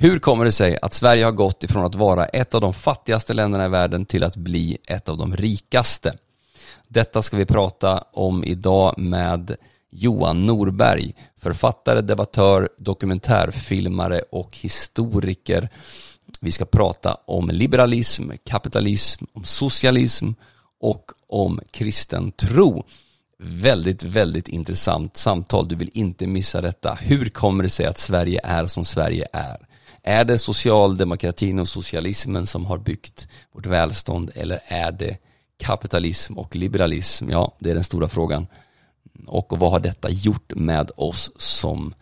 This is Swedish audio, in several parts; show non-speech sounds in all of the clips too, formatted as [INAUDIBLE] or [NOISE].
Hur kommer det sig att Sverige har gått ifrån att vara ett av de fattigaste länderna i världen till att bli ett av de rikaste? Detta ska vi prata om idag med Johan Norberg, författare, debattör, dokumentärfilmare och historiker. Vi ska prata om liberalism, kapitalism, om socialism och om kristen tro. Väldigt, väldigt intressant samtal. Du vill inte missa detta. Hur kommer det sig att Sverige är som Sverige är? Är det socialdemokratin och socialismen som har byggt vårt välstånd eller är det kapitalism och liberalism? Ja, det är den stora frågan. Och vad har detta gjort med oss som,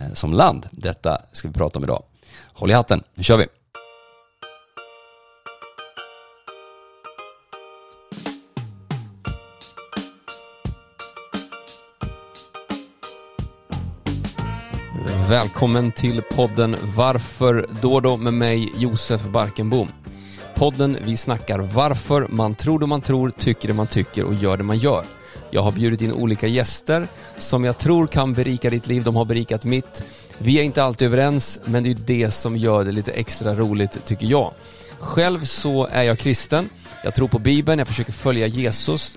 eh, som land? Detta ska vi prata om idag. Håll i hatten, nu kör vi! Välkommen till podden Varför då då med mig Josef Barkenbom. Podden vi snackar varför man tror det man tror, tycker det man tycker och gör det man gör. Jag har bjudit in olika gäster som jag tror kan berika ditt liv, de har berikat mitt. Vi är inte alltid överens, men det är det som gör det lite extra roligt tycker jag. Själv så är jag kristen, jag tror på Bibeln, jag försöker följa Jesus.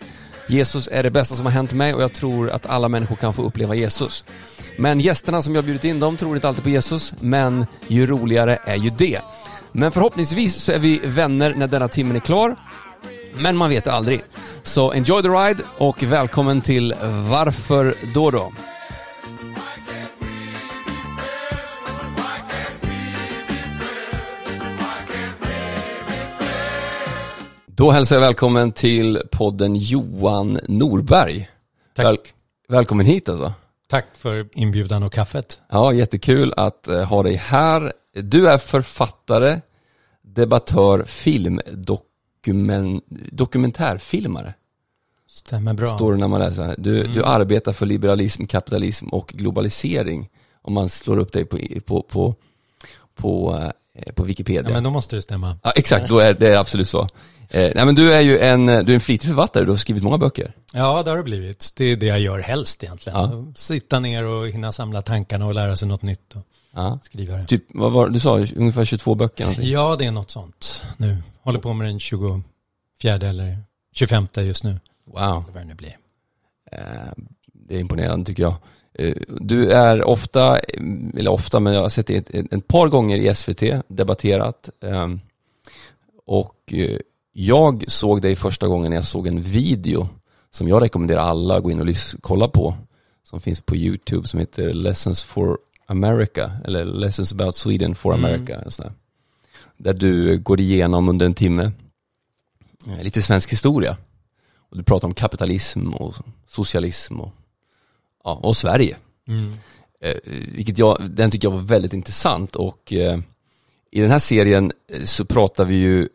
Jesus är det bästa som har hänt mig och jag tror att alla människor kan få uppleva Jesus. Men gästerna som jag bjudit in, de tror inte alltid på Jesus, men ju roligare är ju det. Men förhoppningsvis så är vi vänner när denna timmen är klar. Men man vet aldrig. Så enjoy the ride och välkommen till Varför då då? Då hälsar jag välkommen till podden Johan Norberg. Tack. Väl välkommen hit alltså. Tack för inbjudan och kaffet. Ja, jättekul att eh, ha dig här. Du är författare, debattör, filmdokument, dokumentärfilmare. Stämmer bra. Står det när man läser. Du, Mm. du arbetar för liberalism, kapitalism och globalisering. Om man slår upp dig på, på, på, på, eh, på Wikipedia. Ja, men då måste det stämma. Ja, exakt, då är det är absolut så. Eh, nej men du är ju en, du är en flitig författare, du har skrivit många böcker. Ja, det har det blivit. Det är det jag gör helst egentligen. Ja. Sitta ner och hinna samla tankarna och lära sig något nytt och Ja. skriva det. Typ, vad var du sa, ungefär 22 böcker någonting? Ja, det är något sånt nu. Håller på med den 24 eller 25 just nu. Wow. Eller vad det nu blir. Eh, Det är imponerande tycker jag. Eh, Du är ofta, eller ofta, men jag har sett det ett, ett, ett par gånger i SVT, debatterat. ehm, Och eh, jag såg dig första gången när jag såg en video som jag rekommenderar alla att gå in och kolla på. Som finns på YouTube som heter Lessons for America, eller Lessons about Sweden for Mm. America. och sådär. Där du går igenom under en timme eh, lite svensk historia. Och du pratar om kapitalism och socialism och, ja, och Sverige. Mm. Eh, vilket jag, den tycker jag var väldigt intressant och eh, i den här serien så pratar vi ju,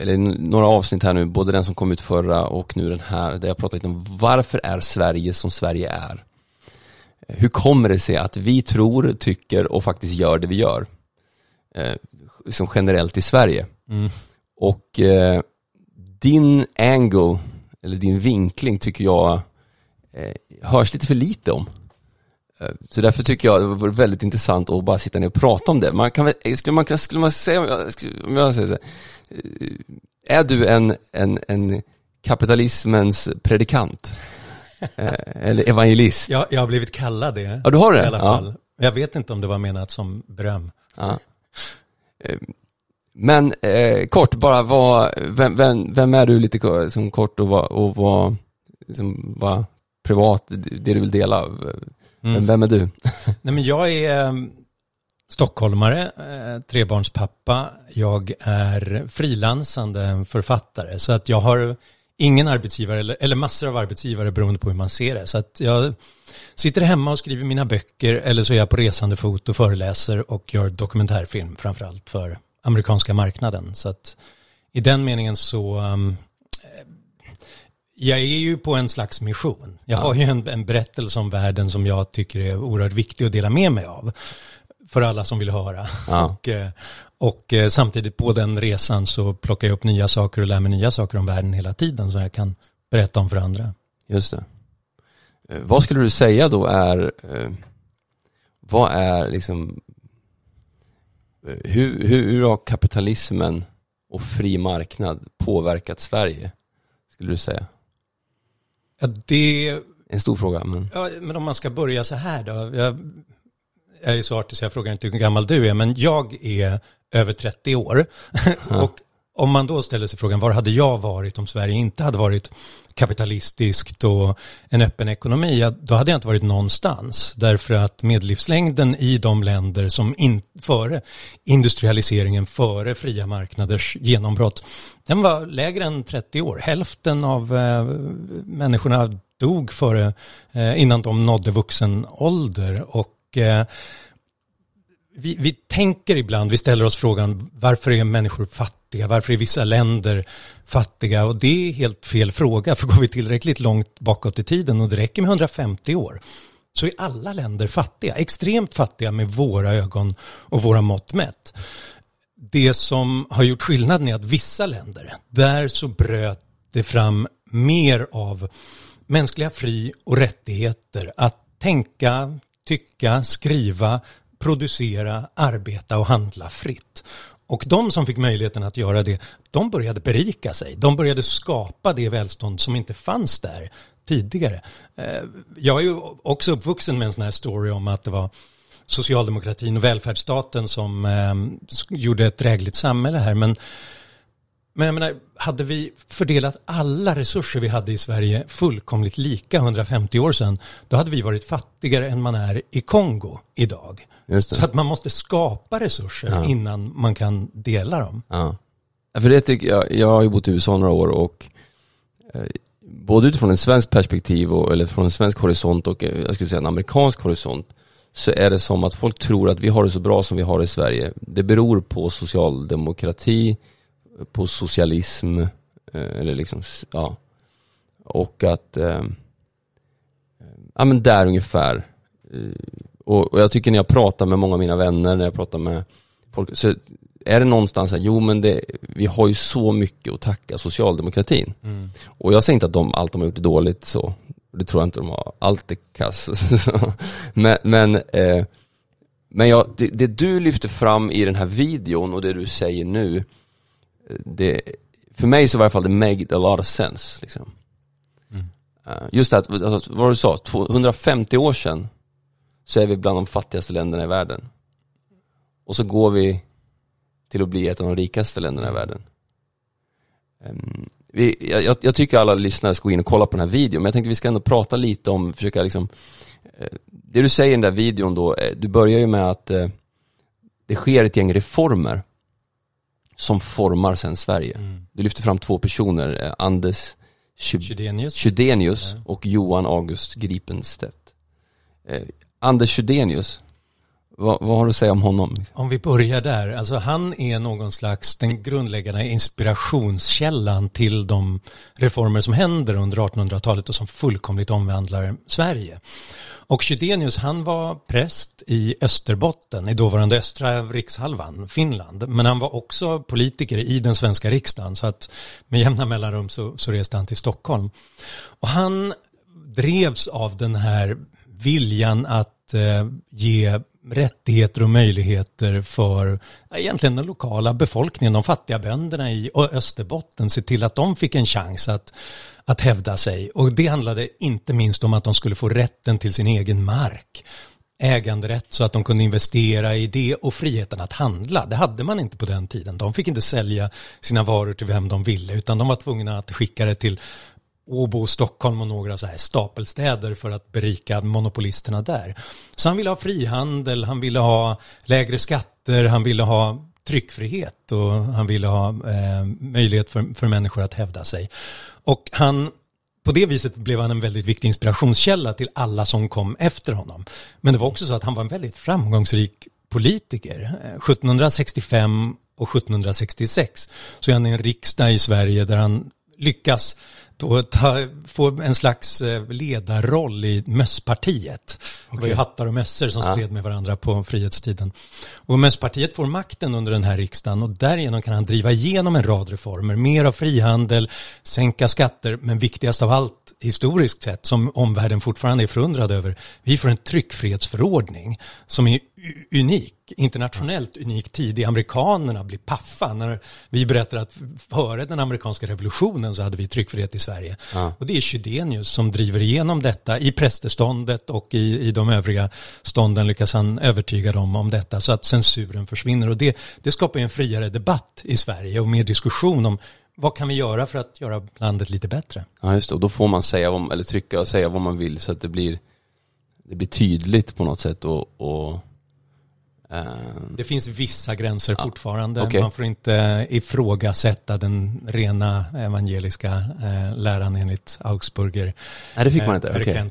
eller n- några avsnitt här nu, både den som kom ut förra och nu den här, där jag pratar lite om varför är Sverige som Sverige är? Eh, Hur kommer det sig att vi tror, tycker och faktiskt gör det vi gör? Eh, som generellt i Sverige. Mm. Och eh, din angle, eller din vinkling tycker jag eh, hörs lite för lite om. Eh, Så därför tycker jag det vore väldigt intressant att bara sitta ner och prata om det. Man kan väl, skulle man, skulle man säga, om jag, om jag säger så här, eh, är du en, en, en kapitalismens predikant? Eh, Eller evangelist? Jag, jag har blivit kallad det. Ja, du har det? I alla Ja. fall. Jag vet inte om det var menat som beröm. Ja. Eh, Men eh, kort bara, vad, vem, vem, vem är du lite som kort och vad, och vad, liksom, vad privat, det du vill dela? Mm. Vem, vem är du? Nej, men jag är eh, stockholmare, eh, trebarnspappa. Jag är frilansande författare. Så att jag har ingen arbetsgivare, eller, eller massor av arbetsgivare beroende på hur man ser det. Så att jag sitter hemma och skriver mina böcker eller så är jag på resande fot och föreläser och gör dokumentärfilm framförallt för amerikanska marknaden. Så att i den meningen så um, jag är ju på en slags mission. Jag Ja. har ju en, en berättelse om världen som jag tycker är oerhört viktig att dela med mig av. För alla som vill höra. Ja. [LAUGHS] Och, eh, och eh, samtidigt på den resan så plockar jag upp nya saker och lär mig nya saker om världen hela tiden. Så jag kan berätta om för andra. Just det. Eh, Vad skulle du säga då är, vad är liksom, hur, hur, hur har kapitalismen och fri marknad påverkat Sverige? Skulle du säga? Ja, det... En stor fråga, men... Ja, men om man ska börja så här då. Jag, jag är så artig så jag frågar inte hur gammal du är, men jag är över 30 år. och om man då ställer sig frågan, var hade jag varit om Sverige inte hade varit kapitalistiskt och en öppen ekonomi, ja, då hade jag inte varit någonstans. Därför att medellivslängden i de länder som in, före industrialiseringen, före fria marknaders genombrott, den var lägre än 30 år. Hälften av eh, människorna dog före, eh, innan de nådde vuxen ålder. Och eh, vi, vi tänker ibland, vi ställer oss frågan varför är människor fattiga, varför är vissa länder fattiga och det är helt fel fråga för går vi tillräckligt långt bakåt i tiden och det räcker med 150 år så är alla länder fattiga, extremt fattiga med våra ögon och våra mått mätt. Det som har gjort skillnaden är att vissa länder, där så bröt det fram mer av mänskliga fri och rättigheter att tänka, tycka, skriva, producera, arbeta och handla fritt. Och de som fick möjligheten att göra det, de började berika sig. De började skapa det välstånd som inte fanns där tidigare. Eh, jag är ju också uppvuxen med en sån här story om att det var socialdemokratin och välfärdsstaten som eh, gjorde ett drägligt samhälle här. Men men jag menar, hade vi fördelat alla resurser vi hade i Sverige fullkomligt lika 150 år sedan, då hade vi varit fattigare än man är i Kongo idag. Så att man måste skapa resurser ja. innan man kan dela dem. Ja. För det tycker jag, jag har ju bott i USA några år och eh, både utifrån en svensk perspektiv och, eller från en svensk horisont och eh, jag skulle säga en amerikansk horisont så är det som att folk tror att vi har det så bra som vi har i Sverige. Det beror på socialdemokrati, på socialism, eh, eller liksom, ja. Och att, eh, ja men där ungefär. Eh, och, och, jag tycker när jag pratar med många av mina vänner, när jag pratar med folk, så är det någonstans här, jo men det, vi har ju så mycket att tacka socialdemokratin. Mm. Och jag säger inte att de, allt de har gjort är dåligt så, det tror jag inte de har, allt är kass. [LAUGHS] men, men, eh, men jag, det, det, du lyfter fram i den här videon och det du säger nu, det, för mig så var i alla fall det made a lot of sense liksom. Mm. Uh, just det att, alltså, vad du sa, 150 år sedan så är vi bland de fattigaste länderna i världen. Och så går vi till att bli ett av de rikaste länderna i världen. Um, vi, jag, jag, tycker alla lyssnare ska gå in och kolla på den här videon, men jag tänkte vi ska ändå prata lite om, försöka liksom, uh, det du säger i den där videon då, uh, du börjar ju med att det sker ett gäng reformer som formar sen Sverige. Mm. Du lyfter fram två personer, eh, Anders Chydenius ja. och Johan August Gripenstedt. Eh, Anders Chydenius, vad, vad, har du att säga om honom? Om vi börjar där, alltså han är någon slags den grundläggande inspirationskällan till de reformer som händer under 1800-talet och som fullkomligt omvandlar Sverige. Och Chydenius han var präst i Österbotten, i dåvarande östra rikshalvan, Finland. Men han var också politiker i den svenska riksdagen så att med jämna mellanrum så, så reste han till Stockholm. Och han drevs av den här viljan att eh, ge rättigheter och möjligheter för egentligen den lokala befolkningen, de fattiga bönderna i Österbotten, se till att de fick en chans att, att hävda sig. Och det handlade inte minst om att de skulle få rätten till sin egen mark äganderätt så att de kunde investera i det och friheten att handla. Det hade man inte på den tiden. De fick inte sälja sina varor till vem de ville utan de var tvungna att skicka det till Åbo, Stockholm och några så här stapelstäder för att berika monopolisterna där. Så han ville ha frihandel, han ville ha lägre skatter, han ville ha tryckfrihet och han ville ha eh, möjlighet för, för människor att hävda sig. Och han, på det viset blev han en väldigt viktig inspirationskälla till alla som kom efter honom. Men det var också så att han var en väldigt framgångsrik politiker. Eh, 1765 och 1766 så är han i en riksdag i Sverige där han lyckas då ta, få en slags eh, ledarroll i mösspartiet. Okay. Det var ju hattar och mössor som ja. stred med varandra på frihetstiden. Och mösspartiet får makten under den här riksdagen och därigenom kan han driva igenom en rad reformer. Mer av frihandel, sänka skatter, men viktigast av allt historiskt sett som omvärlden fortfarande är förundrad över. Vi får en tryckfrihetsförordning som är unik, internationellt unik tid. Amerikanerna blir paffa när vi berättar att före den amerikanska revolutionen så hade vi tryckfrihet i Sverige. Ja. Och det är Chydenius som driver igenom detta i prästeståndet och i, i de övriga stånden lyckas han övertyga dem om detta så att censuren försvinner. Och det, det skapar en friare debatt i Sverige och mer diskussion om vad kan vi göra för att göra landet lite bättre? Ja, just det. Och då får man säga, vad, eller trycka och säga vad man vill så att det blir, det blir tydligt på något sätt och, och. Det finns vissa gränser ja. fortfarande. Okay. Man får inte ifrågasätta den rena evangeliska eh, läran enligt Augsburger. Nej, det fick man inte. Eh, okay.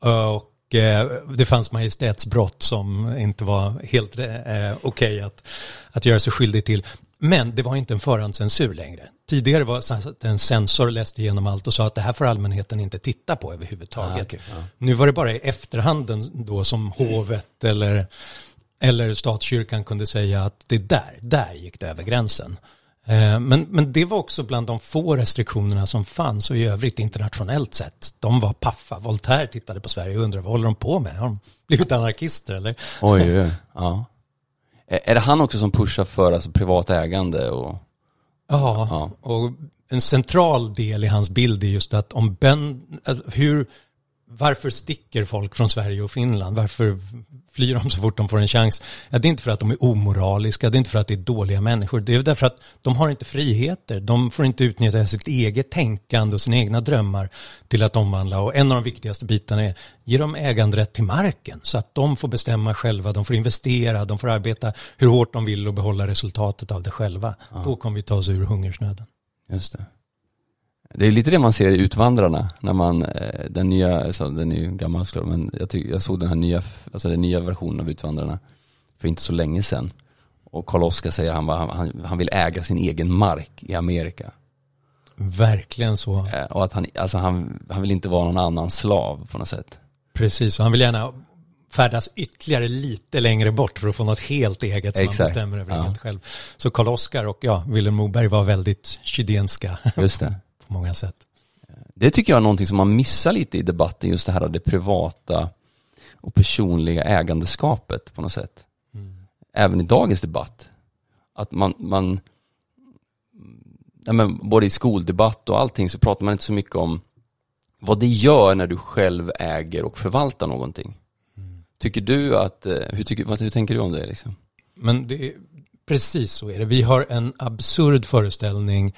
Och eh, det fanns majestätsbrott som inte var helt eh, okej okay att, att göra sig skyldig till. Men det var inte en förhandscensur längre. Tidigare var det en censor läste igenom allt och sa att det här får allmänheten inte titta på överhuvudtaget. Ah, okay, ja. Nu var det bara i efterhanden då som hovet eller, eller statskyrkan kunde säga att det där, där gick det över gränsen. Eh, men, men det var också bland de få restriktionerna som fanns och i övrigt internationellt sett. De var paffa. Voltaire tittade på Sverige och undrade vad håller de på med? Har de blivit anarkister eller? Oj, oj, ja. Är det han också som pushar för alltså, privat ägande? Och, ja, ja, och en central del i hans bild är just att om ben, hur, varför sticker folk från Sverige och Finland? Varför flyr de så fort de får en chans? Ja, det är inte för att de är omoraliska, det är inte för att det är dåliga människor. Det är därför att de har inte friheter. De får inte utnyttja sitt eget tänkande och sina egna drömmar till att omvandla. Och en av de viktigaste bitarna är, ge dem äganderätt till marken så att de får bestämma själva, de får investera, de får arbeta hur hårt de vill och behålla resultatet av det själva. Ja. Då kommer vi ta oss ur hungersnöden. Just det. Det är lite det man ser i Utvandrarna, när man, eh, den nya, alltså den är ju gammal såklart, men jag, tyck, jag såg den här nya, alltså den nya versionen av Utvandrarna för inte så länge sedan. Och Karl Oskar säger att han, han, han vill äga sin egen mark i Amerika. Verkligen så. Eh, och att han, alltså han, han vill inte vara någon annan slav på något sätt. Precis, och han vill gärna färdas ytterligare lite längre bort för att få något helt eget som Exakt. han bestämmer över ja. helt själv. Så Karl Oskar och ja, Willem Moberg var väldigt kydenska. Just det många sätt. Det tycker jag är någonting som man missar lite i debatten, just det här det privata och personliga ägandeskapet på något sätt. Mm. Även i dagens debatt. Att man, man ja, men både i skoldebatt och allting så pratar man inte så mycket om vad det gör när du själv äger och förvaltar någonting. Mm. Tycker du att, eh, hur, tycker, hur tänker du om det liksom? Men det är, precis så är det. Vi har en absurd föreställning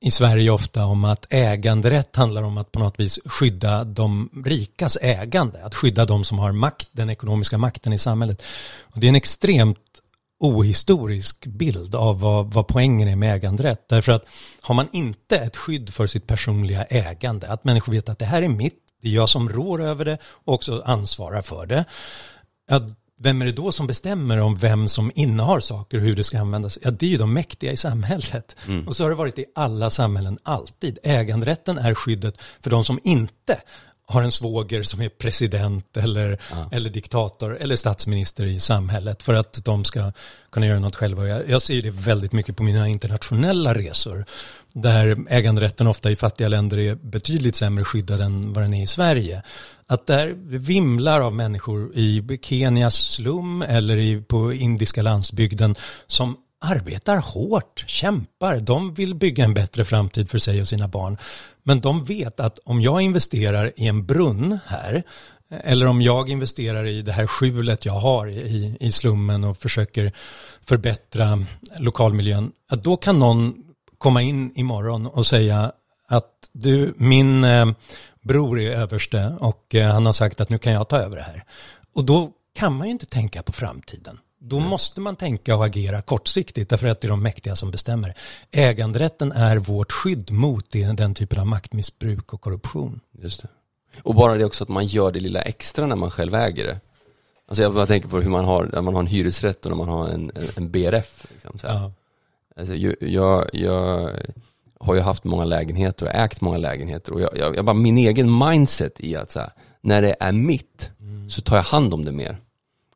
i Sverige ofta om att äganderätt handlar om att på något vis skydda de rikas ägande, att skydda de som har makt, den ekonomiska makten i samhället. Och det är en extremt ohistorisk bild av vad, vad poängen är med äganderätt. Därför att har man inte ett skydd för sitt personliga ägande, att människor vet att det här är mitt, det är jag som rår över det och också ansvarar för det, vem är det då som bestämmer om vem som innehar saker och hur det ska användas? Ja, det är ju de mäktiga i samhället. Mm. Och så har det varit i alla samhällen alltid. Äganderätten är skyddet för de som inte har en svåger som är president eller, ja. eller diktator eller statsminister i samhället för att de ska kunna göra något själva. Jag, jag ser det väldigt mycket på mina internationella resor där äganderätten ofta i fattiga länder är betydligt sämre skyddad än vad den är i Sverige. Att där vimlar av människor i Kenias slum eller i, på indiska landsbygden som arbetar hårt, kämpar, de vill bygga en bättre framtid för sig och sina barn. Men de vet att om jag investerar i en brunn här, eller om jag investerar i det här skjulet jag har i, i slummen och försöker förbättra lokalmiljön, att då kan någon komma in imorgon och säga att du, min eh, bror är överste och eh, han har sagt att nu kan jag ta över det här. Och då kan man ju inte tänka på framtiden. Då mm. måste man tänka och agera kortsiktigt därför att det är de mäktiga som bestämmer. Äganderätten är vårt skydd mot den typen av maktmissbruk och korruption. Just det. Och bara det också att man gör det lilla extra när man själv äger det. Alltså jag bara tänker på hur man har, när man har en hyresrätt och när man har en, en BRF. Liksom, så ja. alltså, jag, jag har ju haft många lägenheter och ägt många lägenheter och jag, jag, jag bara, min egen mindset i att så här, när det är mitt mm. så tar jag hand om det mer.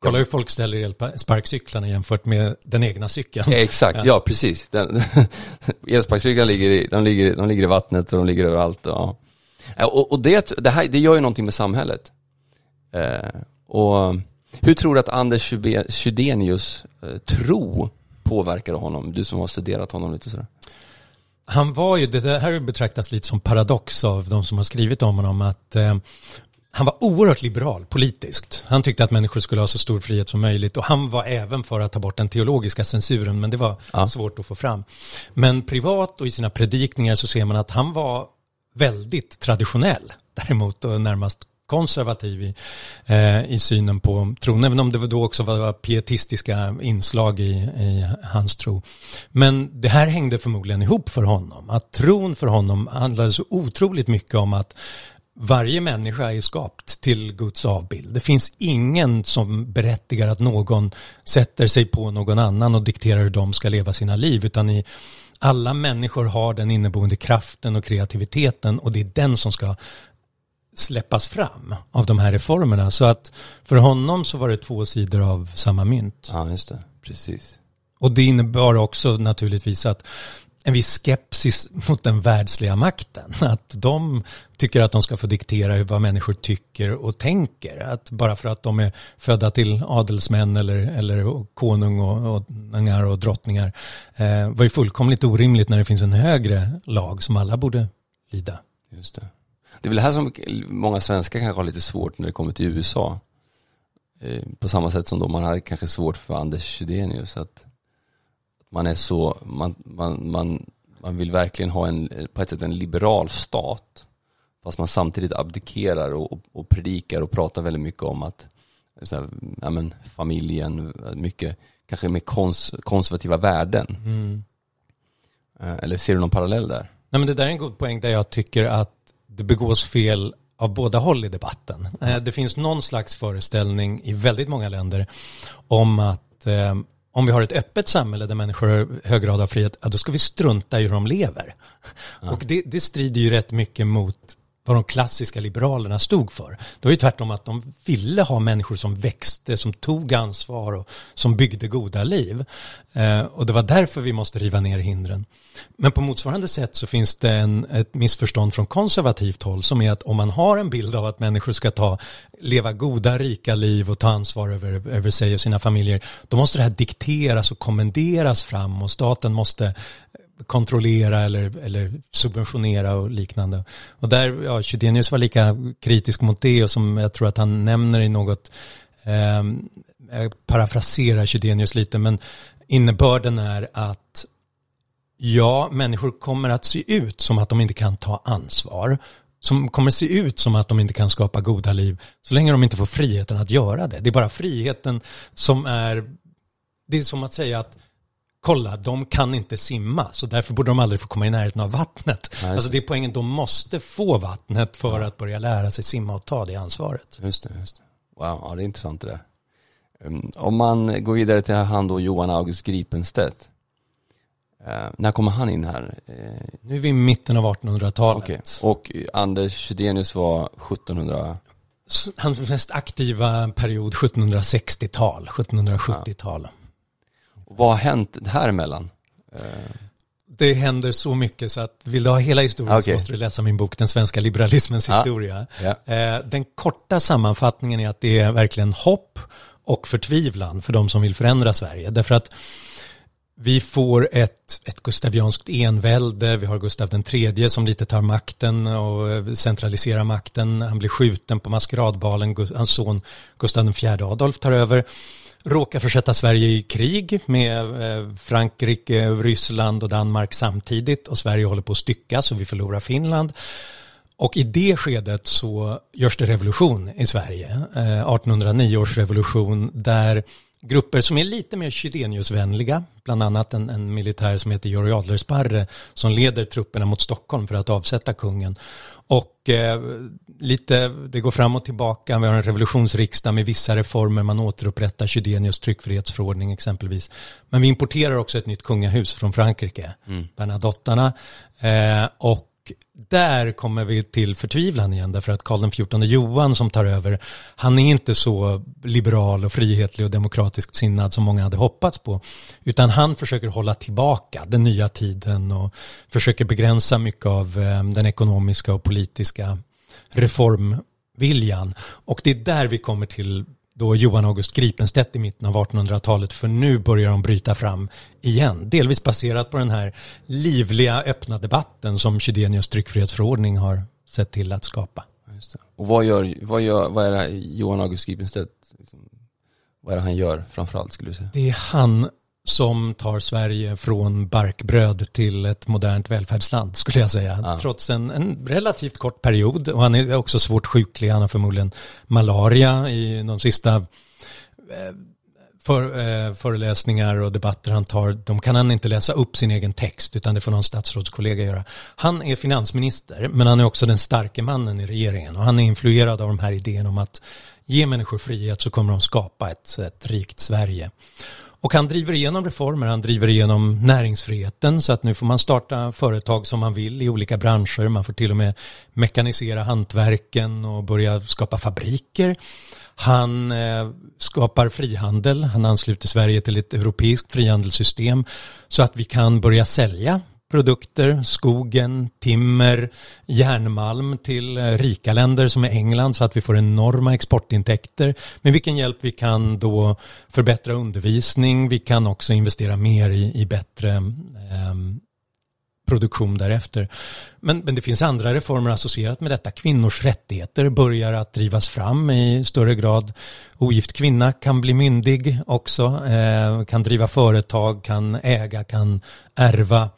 Kolla hur folk ställer elsparkcyklarna jämfört med den egna cykeln. Ja, [LAUGHS] exakt, ja, ja precis. [LAUGHS] elsparkcyklarna ligger i, de ligger, de ligger i vattnet och de ligger överallt. Och, och, och det, det, här, det gör ju någonting med samhället. Eh, och Hur tror du att Anders Chydenius eh, tro påverkade honom? Du som har studerat honom lite sådär. Han var ju, det här betraktas lite som paradox av de som har skrivit om honom, att eh, han var oerhört liberal politiskt. Han tyckte att människor skulle ha så stor frihet som möjligt och han var även för att ta bort den teologiska censuren men det var ja. svårt att få fram. Men privat och i sina predikningar så ser man att han var väldigt traditionell däremot och närmast konservativ i, eh, i synen på tron, även om det då också var pietistiska inslag i, i hans tro. Men det här hängde förmodligen ihop för honom, att tron för honom handlade så otroligt mycket om att varje människa är skapt till Guds avbild. Det finns ingen som berättigar att någon sätter sig på någon annan och dikterar hur de ska leva sina liv, utan i alla människor har den inneboende kraften och kreativiteten och det är den som ska släppas fram av de här reformerna. Så att för honom så var det två sidor av samma mynt. Ja, just det. Precis. Och det innebar också naturligtvis att en viss skepsis mot den världsliga makten. [LAUGHS] Att de tycker att de ska få diktera vad människor tycker och tänker. Att bara för att de är födda till adelsmän eller, eller konung och, och, och drottningar eh, var ju fullkomligt orimligt när det finns en högre lag som alla borde lyda. Just det. Det är väl det här som många svenskar kanske har lite svårt när det kommer till USA. Eh, på samma sätt som då man hade kanske svårt för Anders Chydenius. Att man är så, man, man, man, man vill verkligen ha en, på ett sätt en liberal stat. Fast man samtidigt abdikerar och, och, och predikar och pratar väldigt mycket om att här, ja, men, familjen, mycket, kanske med kons, konservativa värden. Mm. Eh, eller ser du någon parallell där? Nej men det där är en god poäng där jag tycker att det begås fel av båda håll i debatten. Eh, det finns någon slags föreställning i väldigt många länder om att eh, om vi har ett öppet samhälle där människor har hög grad av frihet, ja, då ska vi strunta i hur de lever. Ja. Och det, det strider ju rätt mycket mot vad de klassiska liberalerna stod för. Det var ju tvärtom att de ville ha människor som växte, som tog ansvar och som byggde goda liv. Eh, och det var därför vi måste riva ner hindren. Men på motsvarande sätt så finns det en, ett missförstånd från konservativt håll som är att om man har en bild av att människor ska ta, leva goda, rika liv och ta ansvar över, över sig och sina familjer, då måste det här dikteras och kommenderas fram och staten måste kontrollera eller, eller subventionera och liknande. Och där, ja, Chydenius var lika kritisk mot det och som jag tror att han nämner i något, eh, jag parafraserar Chydenius lite, men innebörden är att ja, människor kommer att se ut som att de inte kan ta ansvar som kommer se ut som att de inte kan skapa goda liv så länge de inte får friheten att göra det. Det är bara friheten som är, det är som att säga att kolla, de kan inte simma, så därför borde de aldrig få komma i närheten av vattnet. Nej, alltså det är poängen, de måste få vattnet för ja. att börja lära sig simma och ta det ansvaret. Just det, just det. Wow, ja, det är intressant det där. Um, om man går vidare till han då, Johan August Gripenstedt. Uh, när kommer han in här? Uh, nu är vi i mitten av 1800-talet. Okay. Och Anders Chydenius var 1700? Hans mest aktiva period 1760-tal, 1770-tal. Ja. Vad har hänt här emellan? Det händer så mycket så att vill du ha hela historien okay. så måste du läsa min bok Den svenska liberalismens historia. Ja. Ja. Den korta sammanfattningen är att det är verkligen hopp och förtvivlan för de som vill förändra Sverige. Därför att vi får ett, ett gustavianskt envälde, vi har Gustav den tredje som lite tar makten och centraliserar makten. Han blir skjuten på maskeradbalen, hans son Gustav den fjärde Adolf tar över råkar försätta Sverige i krig med eh, Frankrike, Ryssland och Danmark samtidigt och Sverige håller på att styckas och vi förlorar Finland. Och i det skedet så görs det revolution i Sverige, eh, 1809 års revolution där grupper som är lite mer Chydeniusvänliga, bland annat en, en militär som heter Georg Adlersparre som leder trupperna mot Stockholm för att avsätta kungen. Och eh, lite, det går fram och tillbaka, vi har en revolutionsriksdag med vissa reformer, man återupprättar Chydenius tryckfrihetsförordning exempelvis. Men vi importerar också ett nytt kungahus från Frankrike, mm. Bernadottarna. Eh, och där kommer vi till förtvivlan igen därför att Karl XIV Johan som tar över, han är inte så liberal och frihetlig och demokratisk sinnad som många hade hoppats på. Utan han försöker hålla tillbaka den nya tiden och försöker begränsa mycket av eh, den ekonomiska och politiska reformviljan. Och det är där vi kommer till då Johan August Gripenstedt i mitten av 1800-talet för nu börjar de bryta fram igen. Delvis baserat på den här livliga öppna debatten som Chydenius tryckfrihetsförordning har sett till att skapa. Och vad gör, vad gör, vad är det Johan August Gripenstedt, liksom, vad är det han gör framförallt skulle du säga? Det är han som tar Sverige från barkbröd till ett modernt välfärdsland skulle jag säga. Ja. Trots en, en, relativt kort period och han är också svårt sjuklig. Han har förmodligen malaria i de sista eh, för, eh, föreläsningar och debatter han tar. De kan han inte läsa upp sin egen text utan det får någon statsrådskollega göra. Han är finansminister men han är också den starke mannen i regeringen och han är influerad av de här idéerna om att ge människor frihet så kommer de skapa ett, ett rikt Sverige. Och han driver igenom reformer, han driver igenom näringsfriheten så att nu får man starta företag som man vill i olika branscher. Man får till och med mekanisera hantverken och börja skapa fabriker. Han eh, skapar frihandel, han ansluter Sverige till ett europeiskt frihandelssystem så att vi kan börja sälja produkter, skogen, timmer, järnmalm till eh, rika länder som är England så att vi får enorma exportintäkter. Med vilken hjälp vi kan då förbättra undervisning, vi kan också investera mer i, i bättre eh, produktion därefter. Men, men det finns andra reformer associerat med detta. Kvinnors rättigheter börjar att drivas fram i större grad. Ogift kvinna kan bli myndig också, eh, kan driva företag, kan äga, kan ärva.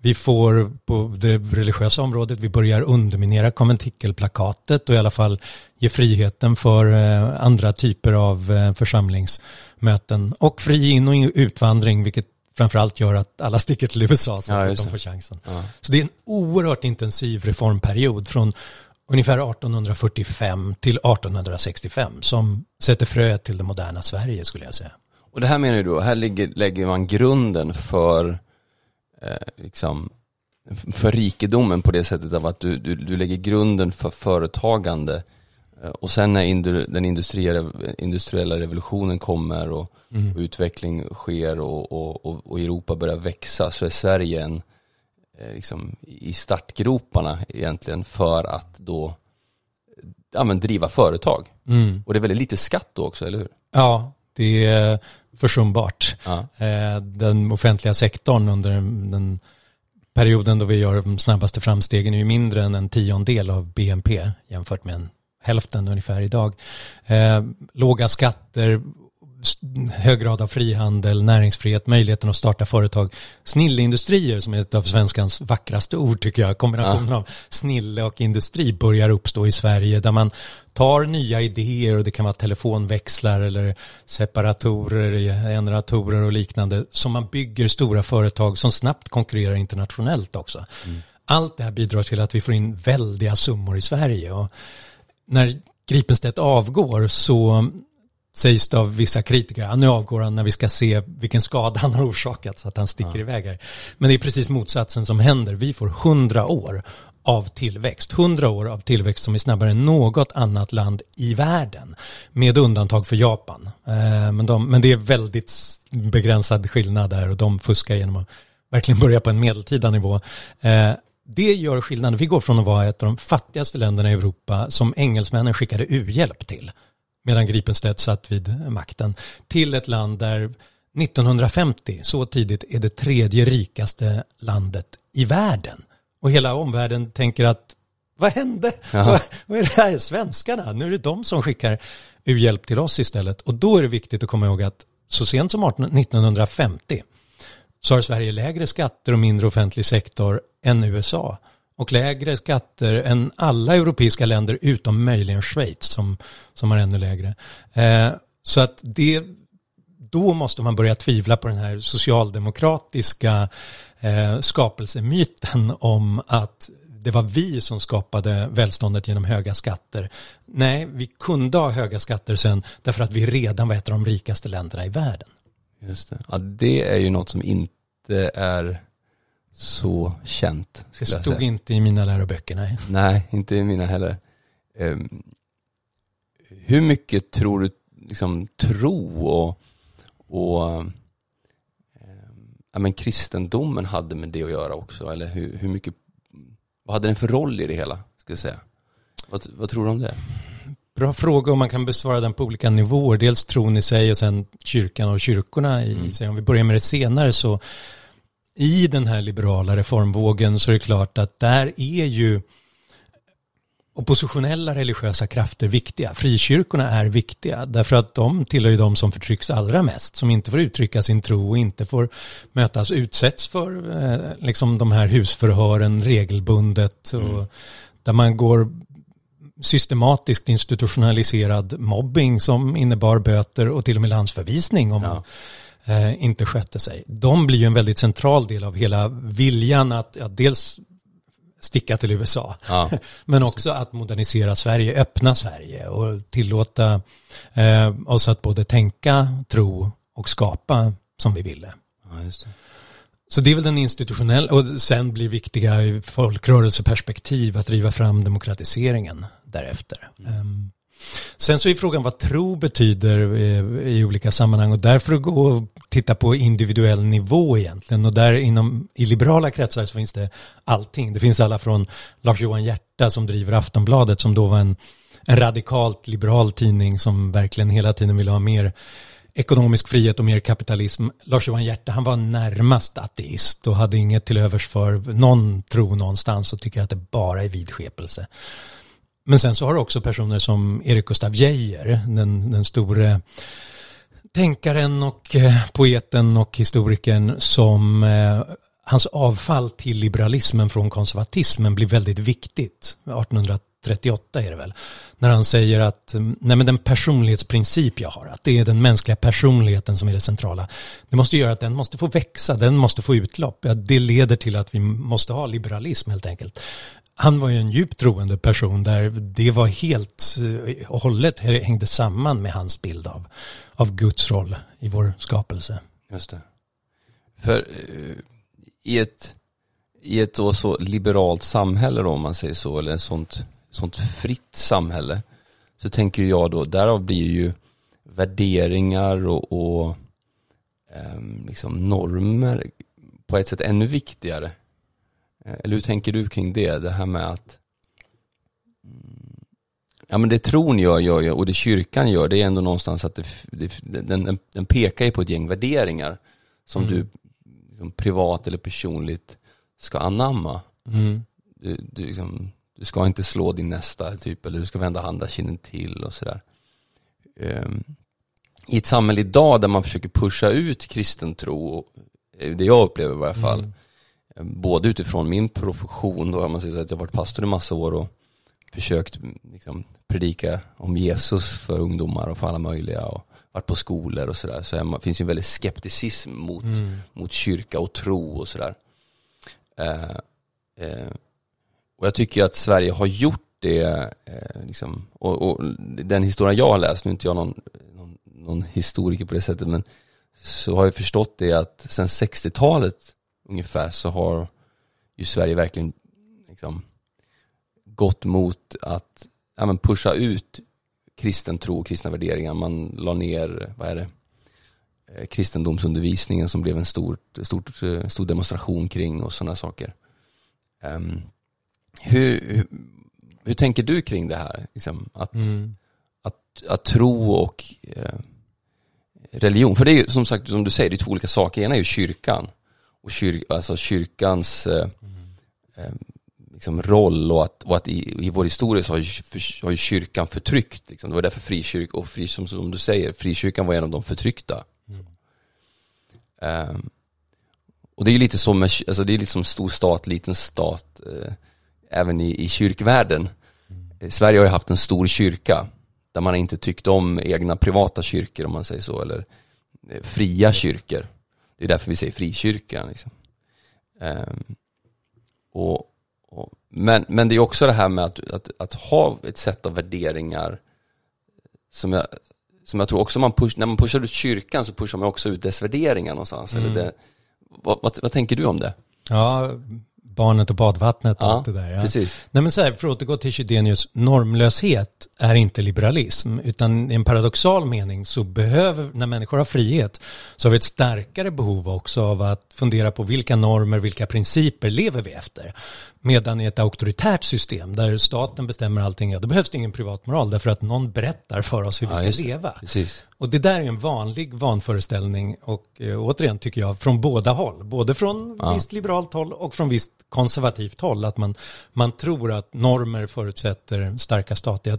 Vi får på det religiösa området, vi börjar underminera konventikelplakatet och i alla fall ge friheten för eh, andra typer av eh, församlingsmöten och fri in och utvandring, vilket framförallt gör att alla sticker till USA så ja, att de får chansen. Ja. Så det är en oerhört intensiv reformperiod från ungefär 1845 till 1865 som sätter fröet till det moderna Sverige skulle jag säga. Och det här menar du då, här ligger, lägger man grunden för eh, liksom för rikedomen på det sättet av att du, du, du lägger grunden för företagande och sen när den industriella, revolutionen kommer och, mm. och utveckling sker och, och, och, Europa börjar växa så är Sverige en, eh, liksom, i startgroparna egentligen för att då ja, men, driva företag. Mm. Och det är väldigt lite skatt då också, eller hur? Ja, det är försumbart. Ja. Eh, den offentliga sektorn under den perioden då vi gör de snabbaste framstegen är ju mindre än en tiondel av BNP jämfört med en hälften ungefär idag. Eh, låga skatter, hög grad av frihandel, näringsfrihet, möjligheten att starta företag. Snilleindustrier som är ett av svenskans vackraste ord tycker jag, kombinationen ja. av snille och industri börjar uppstå i Sverige där man tar nya idéer och det kan vara telefonväxlar eller separatorer, generatorer och liknande som man bygger stora företag som snabbt konkurrerar internationellt också. Mm. Allt det här bidrar till att vi får in väldiga summor i Sverige och när Gripenstedt avgår så sägs det av vissa kritiker, ja, nu avgår han när vi ska se vilken skada han har orsakat så att han sticker ja. iväg här. Men det är precis motsatsen som händer. Vi får hundra år av tillväxt. Hundra år av tillväxt som är snabbare än något annat land i världen. Med undantag för Japan. Eh, men, de, men det är väldigt begränsad skillnad där och de fuskar genom att verkligen börja på en medeltida nivå. Det gör skillnad. Vi går från att vara ett av de fattigaste länderna i Europa som engelsmännen skickade u-hjälp till medan Gripenstedt satt vid makten, till ett land där 1950, så tidigt, är det tredje rikaste landet i världen. Och hela omvärlden tänker att vad hände? Vad, vad, är det här? Svenskarna? Nu är det de som skickar u-hjälp till oss istället. Och då är det viktigt att komma ihåg att så sent som 1950 så har Sverige lägre skatter och mindre offentlig sektor än USA och lägre skatter än alla europeiska länder utom möjligen Schweiz som, som har ännu lägre. Eh, så att det, då måste man börja tvivla på den här socialdemokratiska eh, skapelsemyten om att det var vi som skapade välståndet genom höga skatter. Nej, vi kunde ha höga skatter sen därför att vi redan var ett av de rikaste länderna i världen. Just det. Ja, det är ju något som inte är så känt. Det stod inte i mina läroböcker, nej. Nej, inte i mina heller. Um, hur mycket tror du, liksom tro och, och um, ja, men kristendomen hade med det att göra också? Eller hur, hur mycket, vad hade den för roll i det hela, ska jag säga? Vad, vad tror du om det? Bra fråga och man kan besvara den på olika nivåer. Dels tron i sig och sen kyrkan och kyrkorna i mm. sig. Om vi börjar med det senare så i den här liberala reformvågen så är det klart att där är ju oppositionella religiösa krafter viktiga. Frikyrkorna är viktiga därför att de tillhör ju de som förtrycks allra mest, som inte får uttrycka sin tro och inte får mötas, utsätts för eh, liksom de här husförhören regelbundet och mm. där man går systematiskt institutionaliserad mobbing som innebar böter och till och med landsförvisning om ja. man eh, inte skötte sig. De blir ju en väldigt central del av hela viljan att ja, dels sticka till USA. Ja. [LAUGHS] Men också att modernisera Sverige, öppna Sverige och tillåta eh, oss att både tänka, tro och skapa som vi ville. Ja, det. Så det är väl den institutionella, och sen blir viktiga i folkrörelseperspektiv att driva fram demokratiseringen därefter. Mm. Um, Sen så är frågan vad tro betyder i olika sammanhang och därför att gå och titta på individuell nivå egentligen och där inom i liberala kretsar så finns det allting. Det finns alla från Lars-Johan Hjärta som driver Aftonbladet som då var en, en radikalt liberal tidning som verkligen hela tiden ville ha mer ekonomisk frihet och mer kapitalism. Lars-Johan Hjärta, han var närmast ateist och hade inget till övers för någon tro någonstans och tycker att det bara är vidskepelse. Men sen så har du också personer som Erik Gustaf Geijer, den, den store tänkaren och eh, poeten och historikern som eh, hans avfall till liberalismen från konservatismen blir väldigt viktigt. 1838 är det väl. När han säger att mm, nej men den personlighetsprincip jag har, att det är den mänskliga personligheten som är det centrala. Det måste göra att den måste få växa, den måste få utlopp. Ja, det leder till att vi måste ha liberalism helt enkelt han var ju en djupt troende person där det var helt och hållet hängde samman med hans bild av, av Guds roll i vår skapelse. Just det. För eh, i ett, i ett då så liberalt samhälle då om man säger så, eller ett sånt, sånt fritt samhälle, så tänker jag då, därav blir ju värderingar och, och eh, liksom normer på ett sätt ännu viktigare eller hur tänker du kring det? Det här med att Ja men det tron gör, gör, gör och det kyrkan gör, det är ändå någonstans att det, det, den, den pekar ju på ett gäng värderingar som mm. du liksom, privat eller personligt ska anamma. Mm. Du, du, liksom, du, ska inte slå din nästa typ, eller du ska vända andra kinden till och sådär. Um, I ett samhälle idag där man försöker pusha ut kristen tro, det jag upplever i varje fall, mm både utifrån min profession då, man säger så att jag har varit pastor i massa år och försökt liksom, predika om Jesus för ungdomar och för alla möjliga och varit på skolor och sådär. Så det finns ju en väldigt skepticism mot, mm. mot kyrka och tro och sådär. Eh, eh, och jag tycker att Sverige har gjort det, eh, liksom, och, och, den historia jag har läst, nu är inte jag någon, någon, någon historiker på det sättet, men så har jag förstått det att sen 60-talet ungefär så har ju Sverige verkligen liksom gått mot att ja, men pusha ut kristen tro och kristna värderingar. Man la ner, vad är det, eh, kristendomsundervisningen som blev en stor, stor, eh, stor demonstration kring och sådana saker. Um, hur, hur, hur, tänker du kring det här? Liksom, att, mm. att, att tro och eh, religion, för det är ju som sagt, som du säger, det är två olika saker. Ena är ju kyrkan och kyr, alltså kyrkans eh, eh, liksom roll och att, och att i, i vår historia så har ju, för, har ju kyrkan förtryckt. Liksom. Det var därför frikyrkan, och fri, som, som du säger, frikyrkan var en av de förtryckta. Mm. Um, och det är ju lite som, alltså det är liksom stor stat, liten stat, eh, även i, i kyrkvärlden. Mm. Sverige har ju haft en stor kyrka, där man inte tyckt om egna privata kyrkor om man säger så, eller eh, fria kyrkor. Det är därför vi säger frikyrkan. Liksom. Um, och, och, men, men det är också det här med att, att, att ha ett sätt av värderingar som jag, som jag tror också man push, när man pushar ut kyrkan så pushar man också ut dess värderingar någonstans. Mm. Eller det, vad, vad, vad, tänker du om det? Ja, barnet och badvattnet och Ja, allt det där. Ja. precis. Nej men så här, för att återgå till Chydenius, normlöshet är inte liberalism, utan i en paradoxal mening så behöver, när människor har frihet, så har vi ett starkare behov också av att fundera på vilka normer, vilka principer lever vi efter. Medan i ett auktoritärt system där staten bestämmer allting, ja då behövs det ingen privatmoral därför att någon berättar för oss hur vi Ja, ska just det. leva. Precis. Och det där är en vanlig vanföreställning och eh, återigen tycker jag från båda håll. Både från Ja. visst liberalt håll och från visst konservativt håll. Att man, man tror att normer förutsätter starka stater.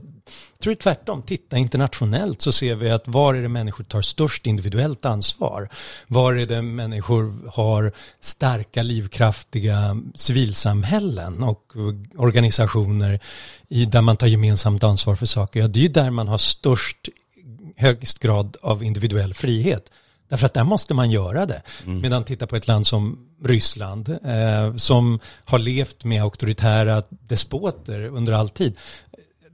Tror tvärtom. Titta internationellt så ser vi att var är det människor tar störst individuellt ansvar? Var är det människor har starka, livkraftiga civilsamhällen och organisationer i, där man tar gemensamt ansvar för saker? Ja, det är ju där man har störst högst grad av individuell frihet. Därför att där måste man göra det. Medan titta på ett land som Ryssland eh, som har levt med auktoritära despoter under all tid.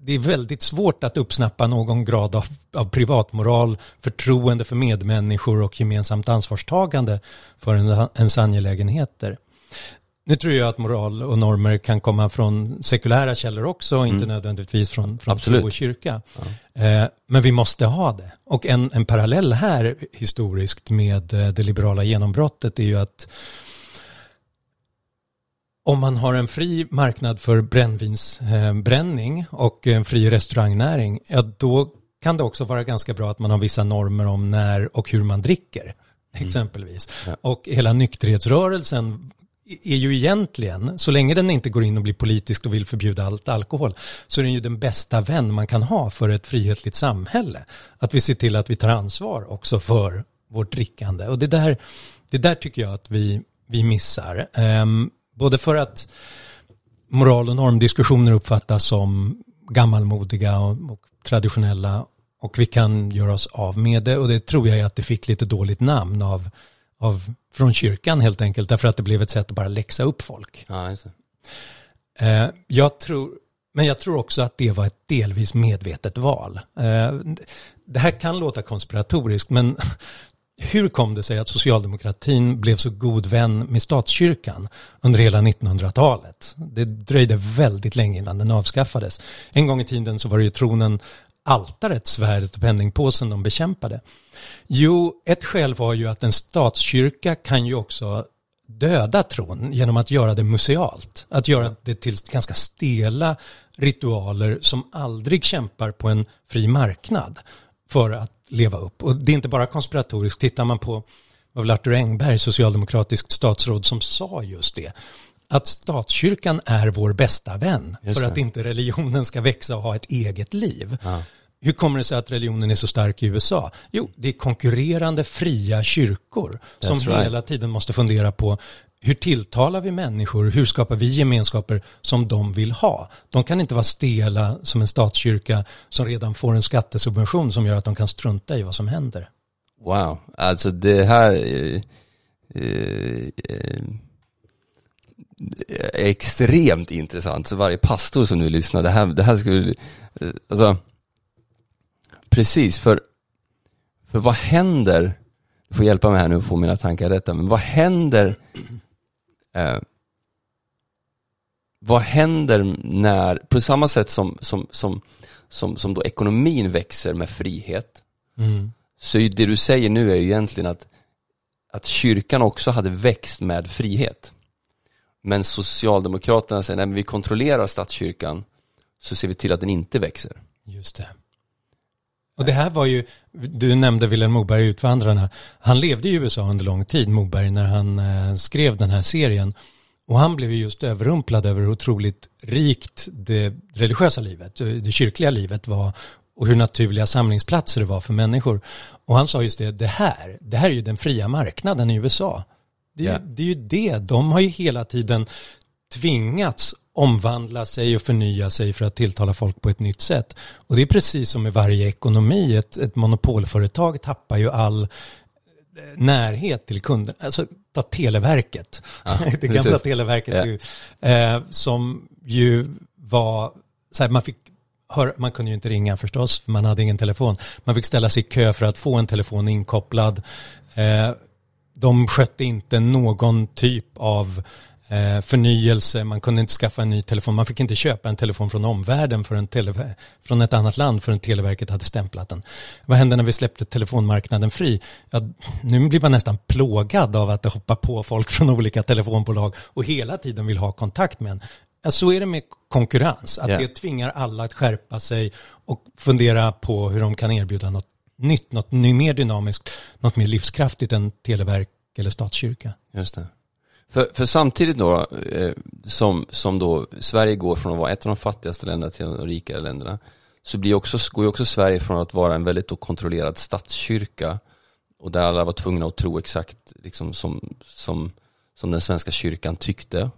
Det är väldigt svårt att uppsnappa någon grad av, av privatmoral, förtroende för medmänniskor och gemensamt ansvarstagande för en, ens angelägenheter. Nu tror jag att moral och normer kan komma från sekulära källor också, inte nödvändigtvis från, från tro och kyrka. Eh, men vi måste ha det. Och en, en parallell här historiskt med eh, det liberala genombrottet är ju att om man har en fri marknad för brännvinsbränning och en fri restaurangnäring, ja då kan det också vara ganska bra att man har vissa normer om när och hur man dricker, exempelvis. Ja. Och hela nykterhetsrörelsen är ju egentligen, så länge den inte går in och blir politisk och vill förbjuda allt alkohol, så är den ju den bästa vän man kan ha för ett frihetligt samhälle. Att vi ser till att vi tar ansvar också för vårt drickande. Och det där, det där tycker jag att vi, vi missar. Ehm, både för att moral och normdiskussioner uppfattas som gammalmodiga och, och traditionella och vi kan göra oss av med det och det tror jag är att det fick lite dåligt namn av, av från kyrkan helt enkelt därför att det blev ett sätt att bara läxa upp folk. Ja, just. Eh, jag tror, men jag tror också att det var ett delvis medvetet val. Eh, det här kan låta konspiratoriskt men hur kom det sig att socialdemokratin blev så god vän med statskyrkan under hela 1900-talet? Det dröjde väldigt länge innan den avskaffades. En gång i tiden så var det ju tronen altaret, svärdet och penningpåsen de bekämpade. Jo, ett skäl var ju att en statskyrka kan ju också döda tron genom att göra det musealt. Att göra det till ganska stela ritualer som aldrig kämpar på en fri marknad för att leva upp. Och det är inte bara konspiratoriskt. Tittar man på vad var Arthur Engberg, socialdemokratiskt statsråd, som sa just det. Att statskyrkan är vår bästa vän för att inte religionen ska växa och ha ett eget liv. Ja. Hur kommer det sig att religionen är så stark i USA? Jo, det är konkurrerande fria kyrkor som That's right. hela tiden måste fundera på hur tilltalar vi människor? Hur skapar vi gemenskaper som de vill ha? De kan inte vara stela som en statskyrka som redan får en skattesubvention som gör att de kan strunta i vad som händer. Wow, alltså det här är, är, är extremt intressant. Så varje pastor som nu lyssnar, det här, det här skulle, eh, alltså, precis, för, för vad händer, du får hjälpa mig här nu och få mina tankar rätta, men vad händer, eh, vad händer när, på samma sätt som, som, som, som, som då ekonomin växer med frihet, Mm. så det du säger nu är ju egentligen att, att kyrkan också hade växt med frihet. Men Socialdemokraterna säger, nej men vi kontrollerar statskyrkan, så ser vi till att den inte växer. Just det. Och det här var ju, du nämnde Vilhelm Moberg, Utvandrarna. Han levde i USA under lång tid, Moberg, när han eh, skrev den här serien. Och han blev ju just överrumplad över hur otroligt rikt det religiösa livet, det kyrkliga livet var och hur naturliga samlingsplatser det var för människor. Och han sa just det, det här, det här är ju den fria marknaden i USA. Det är, ju, det är ju det, de har ju hela tiden tvingats omvandla sig och förnya sig för att tilltala folk på ett nytt sätt. Och det är precis som med varje ekonomi, ett, ett monopolföretag tappar ju all eh, närhet till kunden. Alltså ta Televerket, Ja, [LAUGHS] det gamla precis. Televerket Ja. ju, eh, som ju var, så här, man fick hör, man kunde ju inte ringa förstås, för man hade ingen telefon. Man fick ställa sig i kö för att få en telefon inkopplad. Eh, de skötte inte någon typ av eh, förnyelse, man kunde inte skaffa en ny telefon, man fick inte köpa en telefon från omvärlden för en tele, från ett annat land förrän Televerket hade stämplat den. Vad hände när vi släppte telefonmarknaden fri? Ja, nu blir man nästan plågad av att det hoppar på folk från olika telefonbolag och hela tiden vill ha kontakt med en. Ja, så är det med konkurrens, att yeah. det tvingar alla att skärpa sig och fundera på hur de kan erbjuda något nytt, något mer dynamiskt, något mer livskraftigt än televerk eller statskyrka. Just det. För, för samtidigt då, eh, som, som då Sverige går från att vara ett av de fattigaste länderna till de rikare länderna, så blir också, går ju också Sverige från att vara en väldigt då kontrollerad statskyrka, och där alla var tvungna att tro exakt liksom som, som, som den svenska kyrkan tyckte,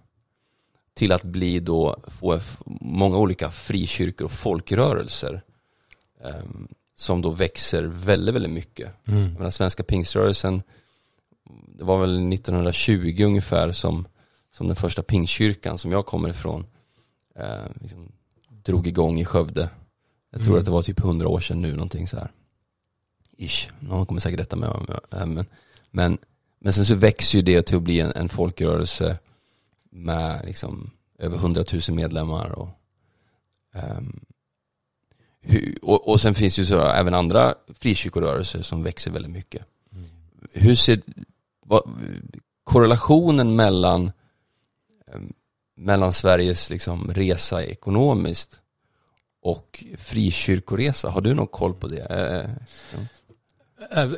till att bli då, få många olika frikyrkor och folkrörelser eh, som då växer väldigt, väldigt mycket. Mm. Den svenska pingströrelsen det var väl 1920 ungefär som, som den första pingkyrkan som jag kommer ifrån eh, liksom, drog igång i Skövde. Jag tror mm. att det var typ 100 år sedan nu, någonting så här. Ish, någon kommer säkert rätta mig. Men, men, men sen så växer ju det till att bli en, en folkrörelse med liksom över 100 000 medlemmar och, um, och, och sen finns ju så även andra frikyrkorörelser som växer väldigt mycket. Mm. Hur ser vad, korrelationen mellan, ehm, mellan Sveriges liksom resa ekonomiskt och frikyrkoresa, har du någon koll på det? Eh, ja.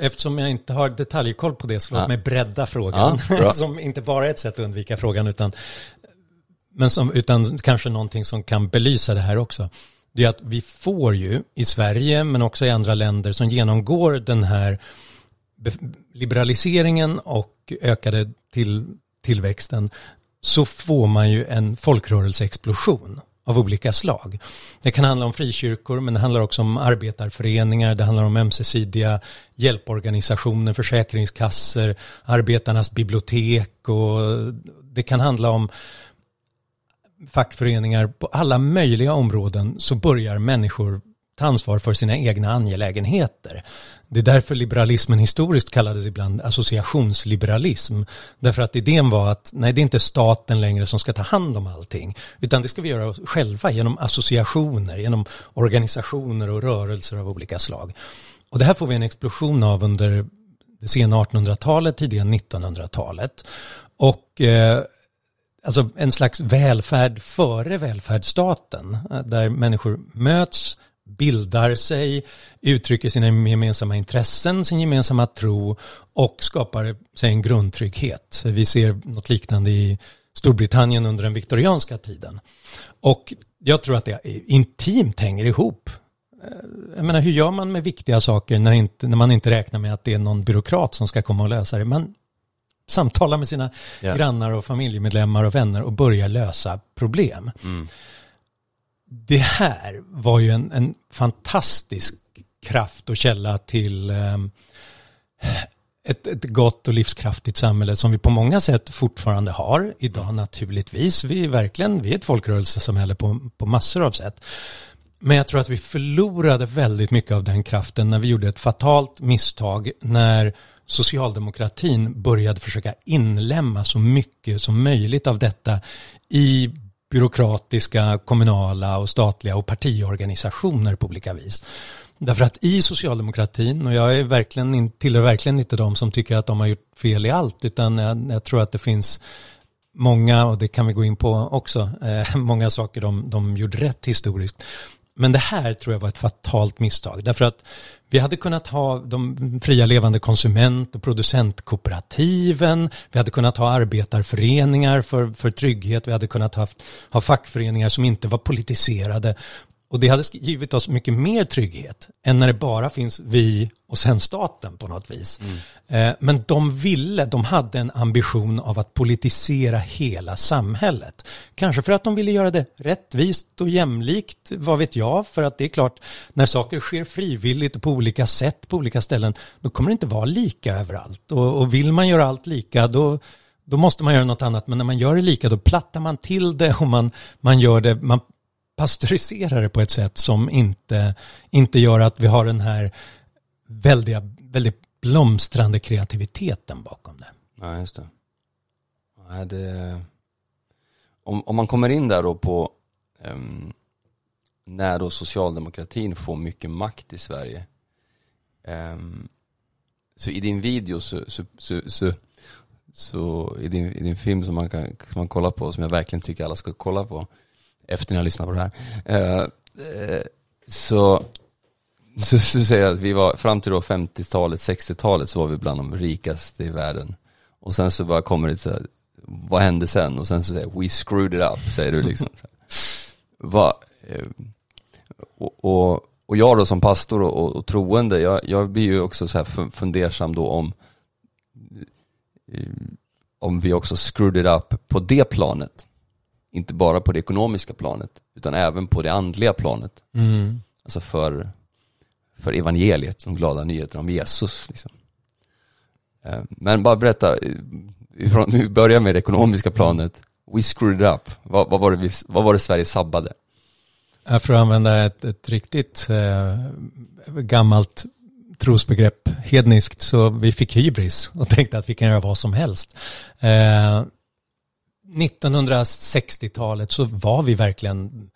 Eftersom jag inte har detaljkoll på det så låt ja. mig bredda frågan. Ja, [LAUGHS] som inte bara är ett sätt att undvika frågan utan, men som, utan kanske någonting som kan belysa det här också. Det är att vi får ju i Sverige men också i andra länder som genomgår den här liberaliseringen och ökade till, tillväxten så får man ju en folkrörelseexplosion av olika slag. Det kan handla om frikyrkor men det handlar också om arbetarföreningar, det handlar om ömsesidiga hjälporganisationer, försäkringskassor, arbetarnas bibliotek och det kan handla om fackföreningar på alla möjliga områden så börjar människor ta ansvar för sina egna angelägenheter. Det är därför liberalismen historiskt kallades ibland associationsliberalism. Därför att idén var att nej, det är inte staten längre som ska ta hand om allting, utan det ska vi göra själva genom associationer, genom organisationer och rörelser av olika slag. Och det här får vi en explosion av under det sena 1800-talet, tidiga 1900-talet. Och eh, alltså en slags välfärd före välfärdsstaten, eh, där människor möts, bildar sig, uttrycker sina gemensamma intressen, sin gemensamma tro och skapar sig en grundtrygghet. Vi ser något liknande i Storbritannien under den viktorianska tiden. Och jag tror att det intimt hänger ihop. Eh, jag menar, hur gör man med viktiga saker när, inte, när man inte räknar med att det är någon byråkrat som ska komma och lösa det? Man samtalar med sina yeah. grannar och familjemedlemmar och vänner och börjar lösa problem. Mm det här var ju en, en fantastisk kraft och källa till eh, ett, ett gott och livskraftigt samhälle som vi på många sätt fortfarande har idag mm. naturligtvis. Vi är verkligen, vi är ett folkrörelsesamhälle på, på massor av sätt. Men jag tror att vi förlorade väldigt mycket av den kraften när vi gjorde ett fatalt misstag när socialdemokratin började försöka inlämna så mycket som möjligt av detta i byråkratiska, kommunala och statliga och partiorganisationer på olika vis. Därför att i socialdemokratin, och jag är verkligen, tillhör verkligen inte de som tycker att de har gjort fel i allt, utan jag, jag tror att det finns många, och det kan vi gå in på också, eh, [LAUGHS] många saker de, de gjorde rätt historiskt. Men det här tror jag var ett fatalt misstag. Därför att vi hade kunnat ha de fria levande konsument och producentkooperativen. Vi hade kunnat ha arbetarföreningar för, för trygghet. Vi hade kunnat ha, ha fackföreningar som inte var politiserade. Och det hade givit oss mycket mer trygghet än när det bara finns vi och sen staten på något vis. Mm. Eh, men de ville, de hade en ambition av att politisera hela samhället. Kanske för att de ville göra det rättvist och jämlikt, vad vet jag, för att det är klart, när saker sker frivilligt och på olika sätt på olika ställen, då kommer det inte vara lika överallt. Och, och vill man göra allt lika, då, då måste man göra något annat, men när man gör det lika, då plattar man till det och man, man gör det, man pasteuriserar det på ett sätt som inte, inte gör att vi har den här väldiga, väldigt blomstrande kreativiteten bakom det. Ja, just det. Ja, det, om, om man kommer in där då på um, när då socialdemokratin får mycket makt i Sverige. Um, så i din video så, så, så, så, så i, din, i din film som man kan som man kollar på, som jag verkligen tycker alla ska kolla på efter när jag lyssnar på det här. Uh, uh, så, så, så säger jag att vi var, fram till då 50-talet, 60-talet så var vi bland de rikaste i världen. Och sen så bara kommer det så här, vad hände sen? Och sen så säger we screwed it up, säger du liksom. [LAUGHS] Va, eh, och, och, och, jag då som pastor och, och, och troende, jag, jag, blir ju också så här fundersam då om eh, om vi också screwed it up på det planet. Inte bara på det ekonomiska planet, utan även på det andliga planet. Mm. Alltså för, för evangeliet, de glada nyheterna om Jesus. Liksom. Eh, men bara berätta, ifrån, vi börjar med det ekonomiska planet. We screwed up. Vad, vad, var, det vi, vad var det Sverige sabbade? För att använda ett, ett riktigt eh, gammalt trosbegrepp, hedniskt, så vi fick hybris och tänkte att vi kan göra vad som helst. Eh, 1960-talet så var vi verkligen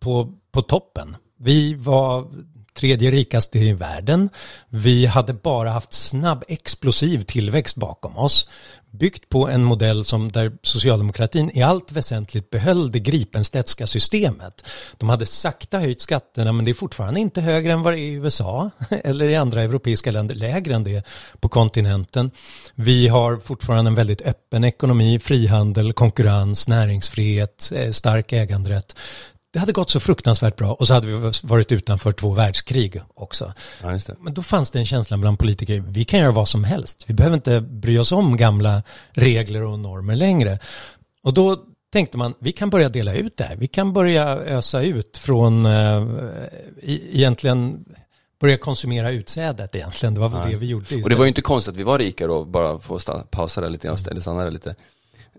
på, på toppen. Vi var tredje rikaste i världen. Vi hade bara haft snabb explosiv tillväxt bakom oss. Byggt på en modell som där socialdemokratin i allt väsentligt behöll det Gripenstedtska systemet. De hade sakta höjt skatterna men det är fortfarande inte högre än vad det är i USA [LAUGHS] eller i andra europeiska länder, lägre än det på kontinenten. Vi har fortfarande en väldigt öppen ekonomi, frihandel, konkurrens, näringsfrihet, eh, stark äganderätt det hade gått så fruktansvärt bra och så hade vi varit utanför två världskrig också. Ja, Men då fanns det en känsla bland politiker, vi kan göra vad som helst. Vi behöver inte bry oss om gamla regler och normer längre. Och då tänkte man, vi kan börja dela ut det här. Vi kan börja ösa ut från, äh, egentligen, börja konsumera utsädet egentligen. Det var väl ja. det vi gjorde. Istället. Och det var ju inte konstigt att vi var rika då, bara för att pausa där lite grann, eller stanna där lite.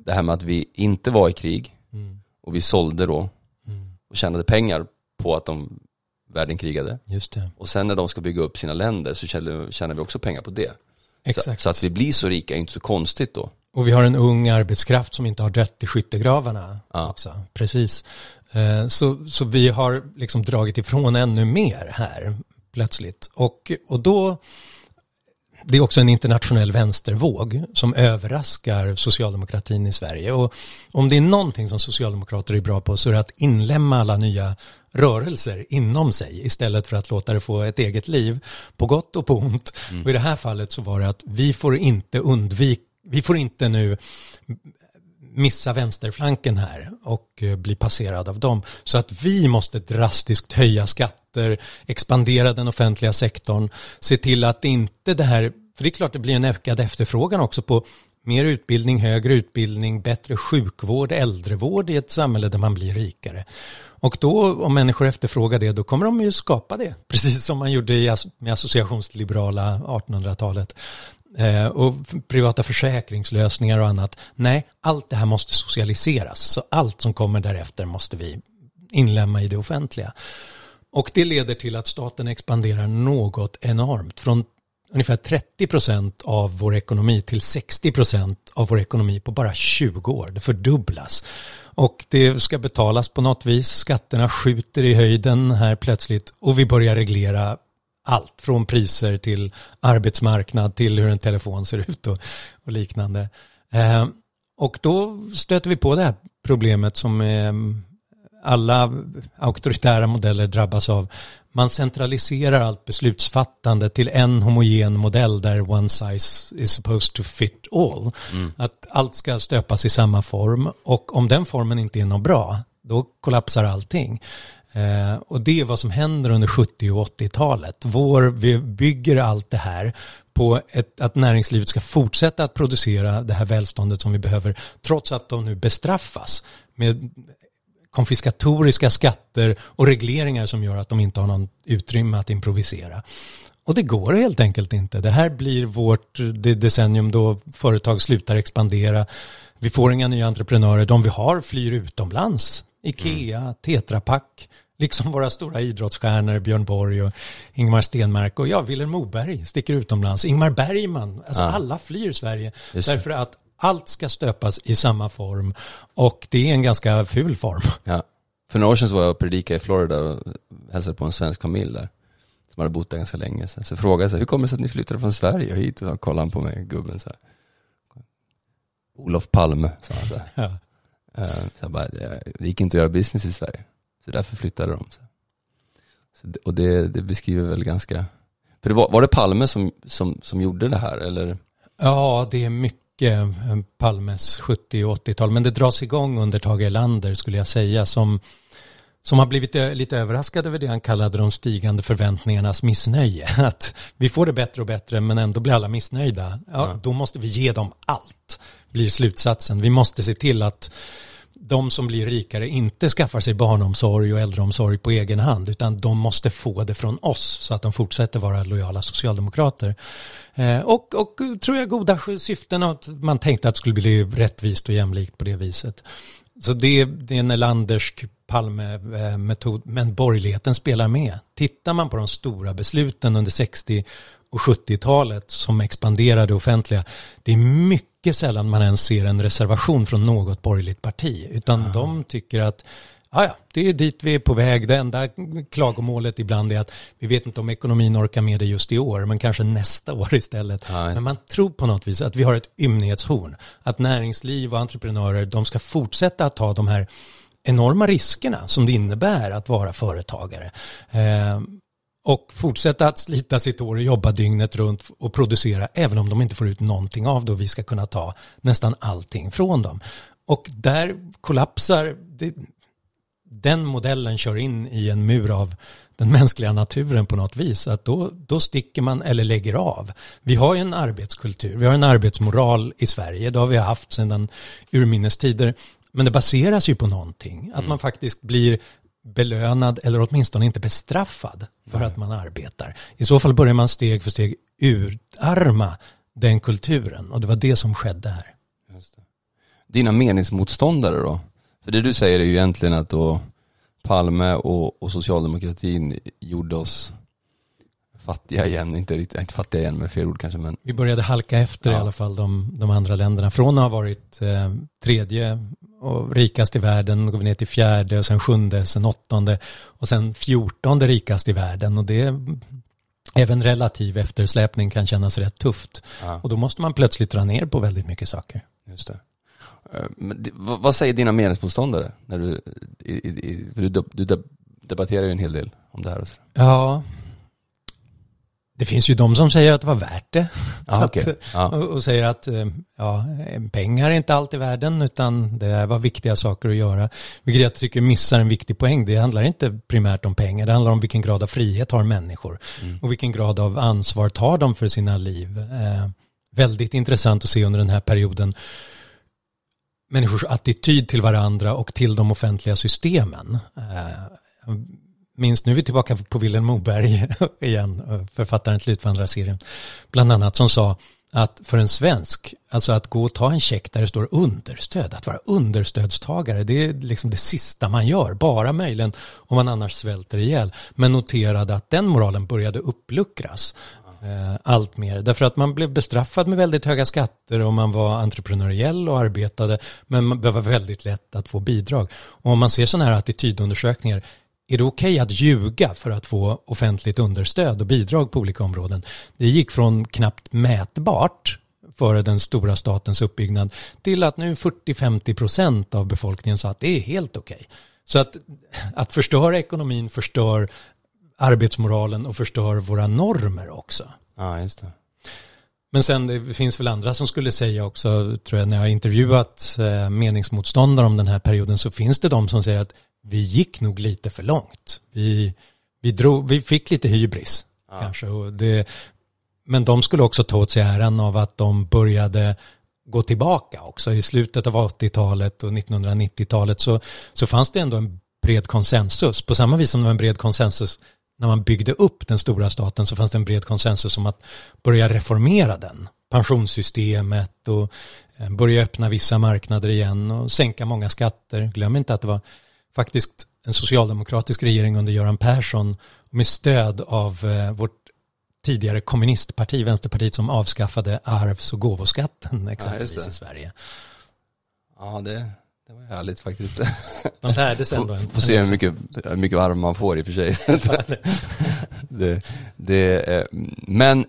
Det här med att vi inte var i krig mm. och vi sålde då och tjänade pengar på att de världen krigade. Just det. Och sen när de ska bygga upp sina länder så tjänar vi också pengar på det. Exakt. Så, så, att vi blir så rika är inte så konstigt då. Och vi har en ung arbetskraft som inte har dött i skyttegravarna ja. också. Precis. Eh, så, så vi har liksom dragit ifrån ännu mer här plötsligt. Och, och då det är också en internationell vänstervåg som överraskar socialdemokratin i Sverige. Och om det är någonting som socialdemokrater är bra på så är det att inlämna alla nya rörelser inom sig istället för att låta det få ett eget liv på gott och på ont. Mm. Och i det här fallet så var det att vi får inte undvika, vi får inte nu missa vänsterflanken här och eh, bli passerad av dem. Så att vi måste drastiskt höja skatter, expandera den offentliga sektorn, se till att inte det här, för det är klart det blir en ökad efterfrågan också på mer utbildning, högre utbildning, bättre sjukvård, äldrevård i ett samhälle där man blir rikare. Och då, om människor efterfrågar det, då kommer de ju skapa det. Precis som man gjorde med associationsliberala 1800-talet. Eh, och privata försäkringslösningar och annat. Nej, allt det här måste socialiseras. Så allt som kommer därefter måste vi inlämna i det offentliga. Och det leder till att staten expanderar något enormt. Från ungefär 30 procent av vår ekonomi till 60 procent av vår ekonomi på bara 20 år. Det fördubblas. Och det ska betalas på något vis. Skatterna skjuter i höjden här plötsligt och vi börjar reglera allt från priser till arbetsmarknad till hur en telefon ser ut och, och liknande. Eh, och då stöter vi på det här problemet som eh, alla auktoritära modeller drabbas av. Man centraliserar allt beslutsfattande till en homogen modell där one size is supposed to fit all. Mm. Att allt ska stöpas i samma form och om den formen inte är något bra, då kollapsar allting. Eh, och det är vad som händer under 70 och 80-talet. Vår, vi bygger allt det här på ett, att näringslivet ska fortsätta att producera det här välståndet som vi behöver, trots att de nu bestraffas med konfiskatoriska skatter och regleringar som gör att de inte har någon utrymme att improvisera. Och det går helt enkelt inte. Det här blir vårt det decennium då företag slutar expandera. Vi får inga nya entreprenörer. De vi har flyr utomlands. Ikea, mm. Tetra Pak, liksom våra stora idrottsstjärnor Björn Borg och Ingmar Stenmark och ja, Willem Moberg sticker utomlands. Ingmar Bergman, alltså ja. alla flyr Sverige därför att Allt ska stöpas i samma form och det är en ganska ful form. Ja. För några år sedan så var jag och predikade i Florida och hälsade på en svensk familj där. Som hade bott där ganska länge. Så, så frågade jag så här, hur kommer det sig att ni flyttade från Sverige hit? Och kollade han på mig, gubben så här. Olof Palme, sa han så här. Ja. Eh, Så jag bara, det det gick inte att göra business i Sverige. Så därför flyttade de. Så. Och det, det beskriver väl ganska, för det var, var det Palme som, som, som gjorde det här eller? Ja, det är mycket eh, Palmes 70 och 80-tal, men det dras igång under Tage Erlander skulle jag säga, som, som har blivit ö- lite överraskad över det han kallade de stigande förväntningarnas missnöje. [LAUGHS] Att vi får det bättre och bättre, men ändå blir alla missnöjda. Ja, Ja. Då måste vi ge dem allt, blir slutsatsen. Vi måste se till att de som blir rikare inte skaffar sig barnomsorg och äldreomsorg på egen hand utan de måste få det från oss så att de fortsätter vara lojala socialdemokrater. Eh, och, och tror jag goda syften att man tänkte att det skulle bli rättvist och jämlikt på det viset. Så det, det är en Erlandersk Palme-metod, men borgerligheten spelar med. Tittar man på de stora besluten under 60 och 70-talet som expanderade det offentliga, det är mycket sällan man ens ser en reservation från något borgerligt parti, utan de tycker att Ja, ja, det är dit vi är på väg. Det enda klagomålet ibland är att vi vet inte om ekonomin orkar med det just i år, men kanske nästa [LAUGHS] år istället. Ja, men man tror på något vis att vi har ett ymnighetshorn. Att näringsliv och entreprenörer, de ska fortsätta att ta de här enorma riskerna som det innebär att vara företagare. Eh, och fortsätta att slita sitt år och jobba dygnet runt och producera även om de inte får ut någonting av det och vi ska kunna ta nästan allting från dem. Och där kollapsar, det, den modellen kör in i en mur av den mänskliga naturen på något vis. Att då, då sticker man eller lägger av. Vi har ju en arbetskultur, vi har en arbetsmoral i Sverige, det har vi haft sedan urminnes tider. Men det baseras ju på någonting, att man faktiskt blir belönad eller åtminstone inte bestraffad för att man arbetar. I så fall börjar man steg för steg urarma den kulturen och det var det som skedde här. Just det. Dina meningsmotståndare då? För det du säger är ju egentligen att då Palme och, och socialdemokratin gjorde oss fattiga igen, inte, riktigt- inte fattiga igen med fel ord kanske men Vi började halka efter i Ja. alla fall de, de andra länderna. Från att ha varit eh, tredje och rikast i världen, går vi ner till fjärde och sen sjunde, sen åttonde och sen fjortonde rikast i världen. Och det även relativ eftersläpning kan kännas rätt tufft. ja, Och då måste man plötsligt dra ner på väldigt mycket saker. just det. Eh, det, vad, säger dina meningsmotståndare? När du, i, i, du, du deb- debatterar ju en hel del om det här och så. Ja, det finns ju de som säger att det var värt det. Ah, Att-. Ja, Och, säger att eh, ja, pengar är inte allt i världen utan det var viktiga saker att göra. Vilket jag tycker missar en viktig poäng. Det handlar inte primärt om pengar. Det handlar om vilken grad av frihet har människor. Mm. Och vilken grad av ansvar tar de för sina liv. Eh, väldigt intressant att se under den här perioden människors attityd till varandra och till de offentliga systemen. Eh, Minst nu är vi tillbaka på Vilhelm Moberg [LAUGHS] igen, författaren till Utvandrarserien, bland annat som sa att för en svensk, alltså att gå och ta en check där det står understöd, att vara understödstagare, det är liksom det sista man gör, bara möjligen om man annars svälter ihjäl. Men noterade att den moralen började uppluckras eh, allt mer. Därför att man blev bestraffad med väldigt höga skatter och man var entreprenöriell och arbetade, men det var väldigt lätt att få bidrag. Och om man ser sådana här attitydundersökningar, är det okej att ljuga för att få offentligt understöd och bidrag på olika områden? Det gick från knappt mätbart före den stora statens uppbyggnad till att nu 40-50 procent av befolkningen sa att det är helt okej. Så att, att förstöra ekonomin förstör arbetsmoralen och förstör våra normer också. ja just det. Men sen det finns väl andra som skulle säga också, tror jag, när jag har intervjuat eh, meningsmotståndare om den här perioden så finns det de som säger att vi gick nog lite för långt. Vi, vi, drog, vi fick lite hybris Ja. kanske. Och det, men de skulle också ta åt sig äran av att de började gå tillbaka också. I slutet av 80-talet och 1990-talet så, så fanns det ändå en bred konsensus. På samma vis som det var en bred konsensus när man byggde upp den stora staten så fanns det en bred konsensus om att börja reformera den. Pensionssystemet och eh, börja öppna vissa marknader igen och sänka många skatter. Glöm inte att det var faktiskt en socialdemokratisk regering under Göran Persson med stöd av eh, vårt tidigare kommunistparti, Vänsterpartiet, som avskaffade arvs och gåvoskatten exempelvis det. i Sverige. Ja, det, det var härligt faktiskt. [LAUGHS] Man lärde sig ändå Får, se hur mycket, hur mycket arv man får i och för sig. [LAUGHS] [LAUGHS] det, det, eh, men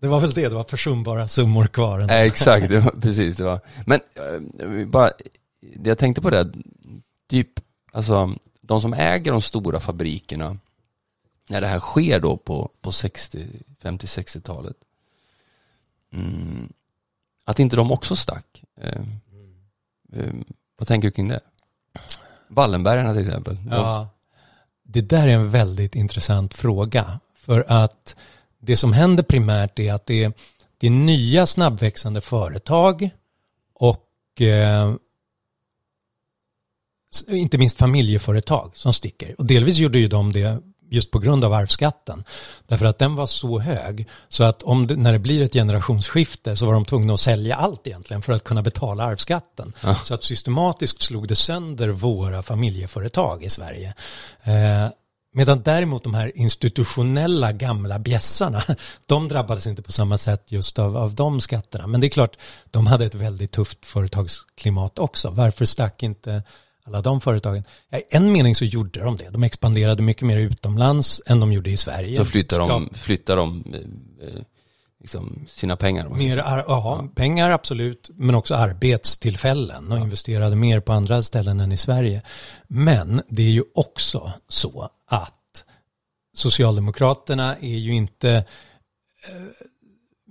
Det var väl det, det var försumbara summor kvar. ändå. Exakt, det var, precis det var. Men eh, bara, det jag tänkte på det, typ, alltså de som äger de stora fabrikerna, när det här sker då på, på 60, 50-60-talet, mm, att inte de också stack. Eh, eh, vad tänker du kring det? Wallenbergarna till exempel. Ja, det där är en väldigt intressant fråga. För att det som händer primärt är att det är, det är nya snabbväxande företag och eh, inte minst familjeföretag som sticker. Och delvis gjorde ju de det just på grund av arvsskatten. Därför att den var så hög så att om det, när det blir ett generationsskifte så var de tvungna att sälja allt egentligen för att kunna betala arvsskatten. Ja. Så att systematiskt slog det sönder våra familjeföretag i Sverige. Eh, medan däremot de här institutionella gamla bjässarna, [LAUGHS] de drabbades inte på samma sätt just av, av de skatterna. Men det är klart, de hade ett väldigt tufft företagsklimat också. Varför stack inte alla de företagen? Ja, I en mening så gjorde de det. De expanderade mycket mer utomlands än de gjorde i Sverige. Så flyttar de, flyttar de eh, liksom sina pengar. Mer ar- ja, pengar absolut, men också arbetstillfällen och investerade mer på andra ställen än i Sverige. Men det är ju också så att Socialdemokraterna är ju inte eh,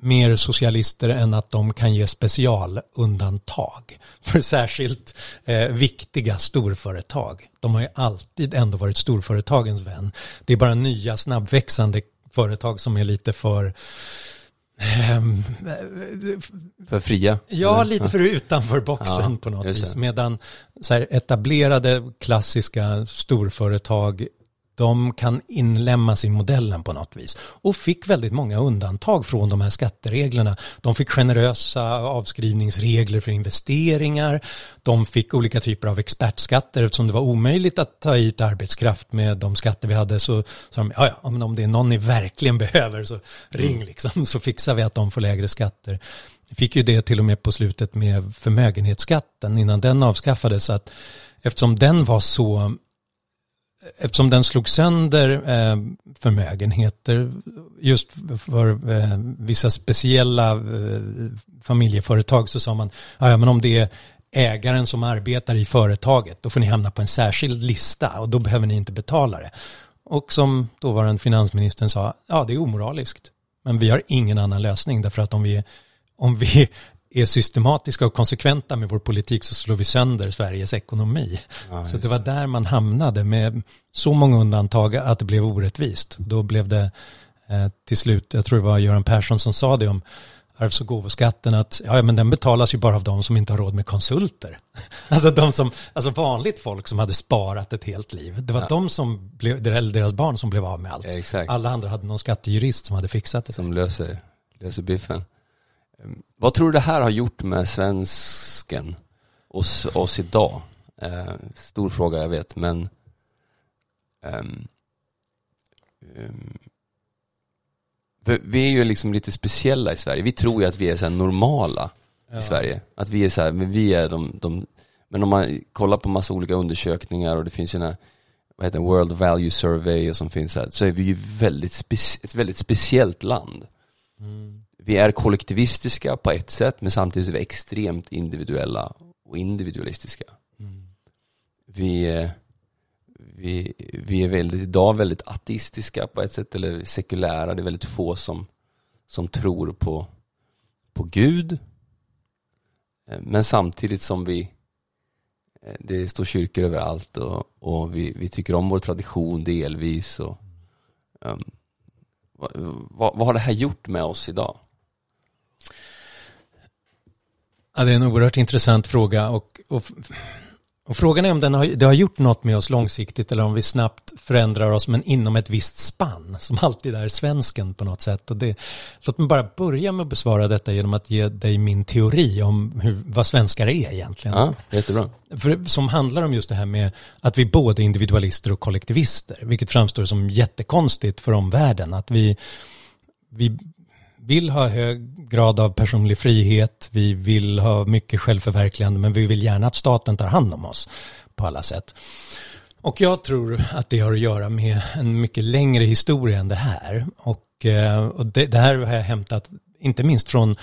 mer socialister än att de kan ge specialundantag för särskilt eh, viktiga storföretag. De har ju alltid ändå varit storföretagens vän. Det är bara nya snabbväxande företag som är lite för ehm, För fria? Ja, eller? lite för utanför boxen Ja, på något vis. Medan så här, etablerade klassiska storföretag, de kan inlämmas i modellen på något vis. Och fick väldigt många undantag från de här skattereglerna. De fick generösa avskrivningsregler för investeringar. De fick olika typer av expertskatter eftersom det var omöjligt att ta hit arbetskraft med de skatter vi hade. Så sa de, ja, ja, men om det är någon ni verkligen [LAUGHS] behöver så ring liksom, så fixar vi att de får lägre skatter. Vi fick ju det till och med på slutet med förmögenhetsskatten innan den avskaffades. Så att eftersom den var så eftersom den slog sönder eh, förmögenheter just för eh, vissa speciella eh, familjeföretag så sa man, "Ja, ja men om det är ägaren som arbetar i företaget, då får ni hamna på en särskild lista och då behöver ni inte betala det. Och som dåvarande finansministern sa, ja det är omoraliskt. Men vi har ingen annan lösning därför att om vi, om vi är systematiska och konsekventa med vår politik så slår vi sönder Sveriges ekonomi. Ja, så det var där man hamnade med så många undantag att det blev orättvist. Då blev det eh, till slut, jag tror det var Göran Persson som sa det om arvs och gåvoskatten att ja, men den betalas ju bara av de som inte har råd med konsulter. [LAUGHS] Alltså de som, alltså vanligt folk som hade sparat ett helt liv. Det var Ja. de som blev, eller deras barn som blev av med allt. Exakt. Alla andra hade någon skattejurist som hade fixat det. som löser, löser biffen. Vad tror du det här har gjort med svensken, oss, oss idag? Eh, stor fråga jag vet, men ehm, för vi är ju liksom lite speciella i Sverige. Vi tror ju att vi är så normala Ja. i Sverige. Att vi är så här, men vi är de, de, men om man kollar på massa olika undersökningar och det finns ju den här, vad heter det, World Value Survey och som finns här, så är vi ju väldigt ett väldigt speciellt land. Mm. Vi är kollektivistiska på ett sätt, men samtidigt är vi extremt individuella och individualistiska. Mm. Vi, är- vi, vi är väldigt, idag väldigt ateistiska på ett sätt, eller sekulära. Det är väldigt få som, som tror på, på Gud. Eh, Men samtidigt som vi, eh, det står kyrkor överallt och, och vi, vi tycker om vår tradition delvis. Och, ehm, vad, vad, vad har det här gjort med oss idag? Ja, det är en oerhört intressant fråga och, och, och frågan är om den har, det har gjort något med oss långsiktigt eller om vi snabbt förändrar oss men inom ett visst spann som alltid är svensken på något sätt. Och det, låt mig bara börja med att besvara detta genom att ge dig min teori om hur, vad svenskar är egentligen. Ja, jättebra. För, som handlar om just det här med att vi både är individualister och kollektivister, vilket framstår som jättekonstigt för omvärlden. Att vi, vi vill ha hög grad av personlig frihet, vi vill ha mycket självförverkligande, men vi vill gärna att staten tar hand om oss på alla sätt. Och jag tror att det har att göra med en mycket längre historia än det här. Och, eh, och det, det, här har jag hämtat, inte minst från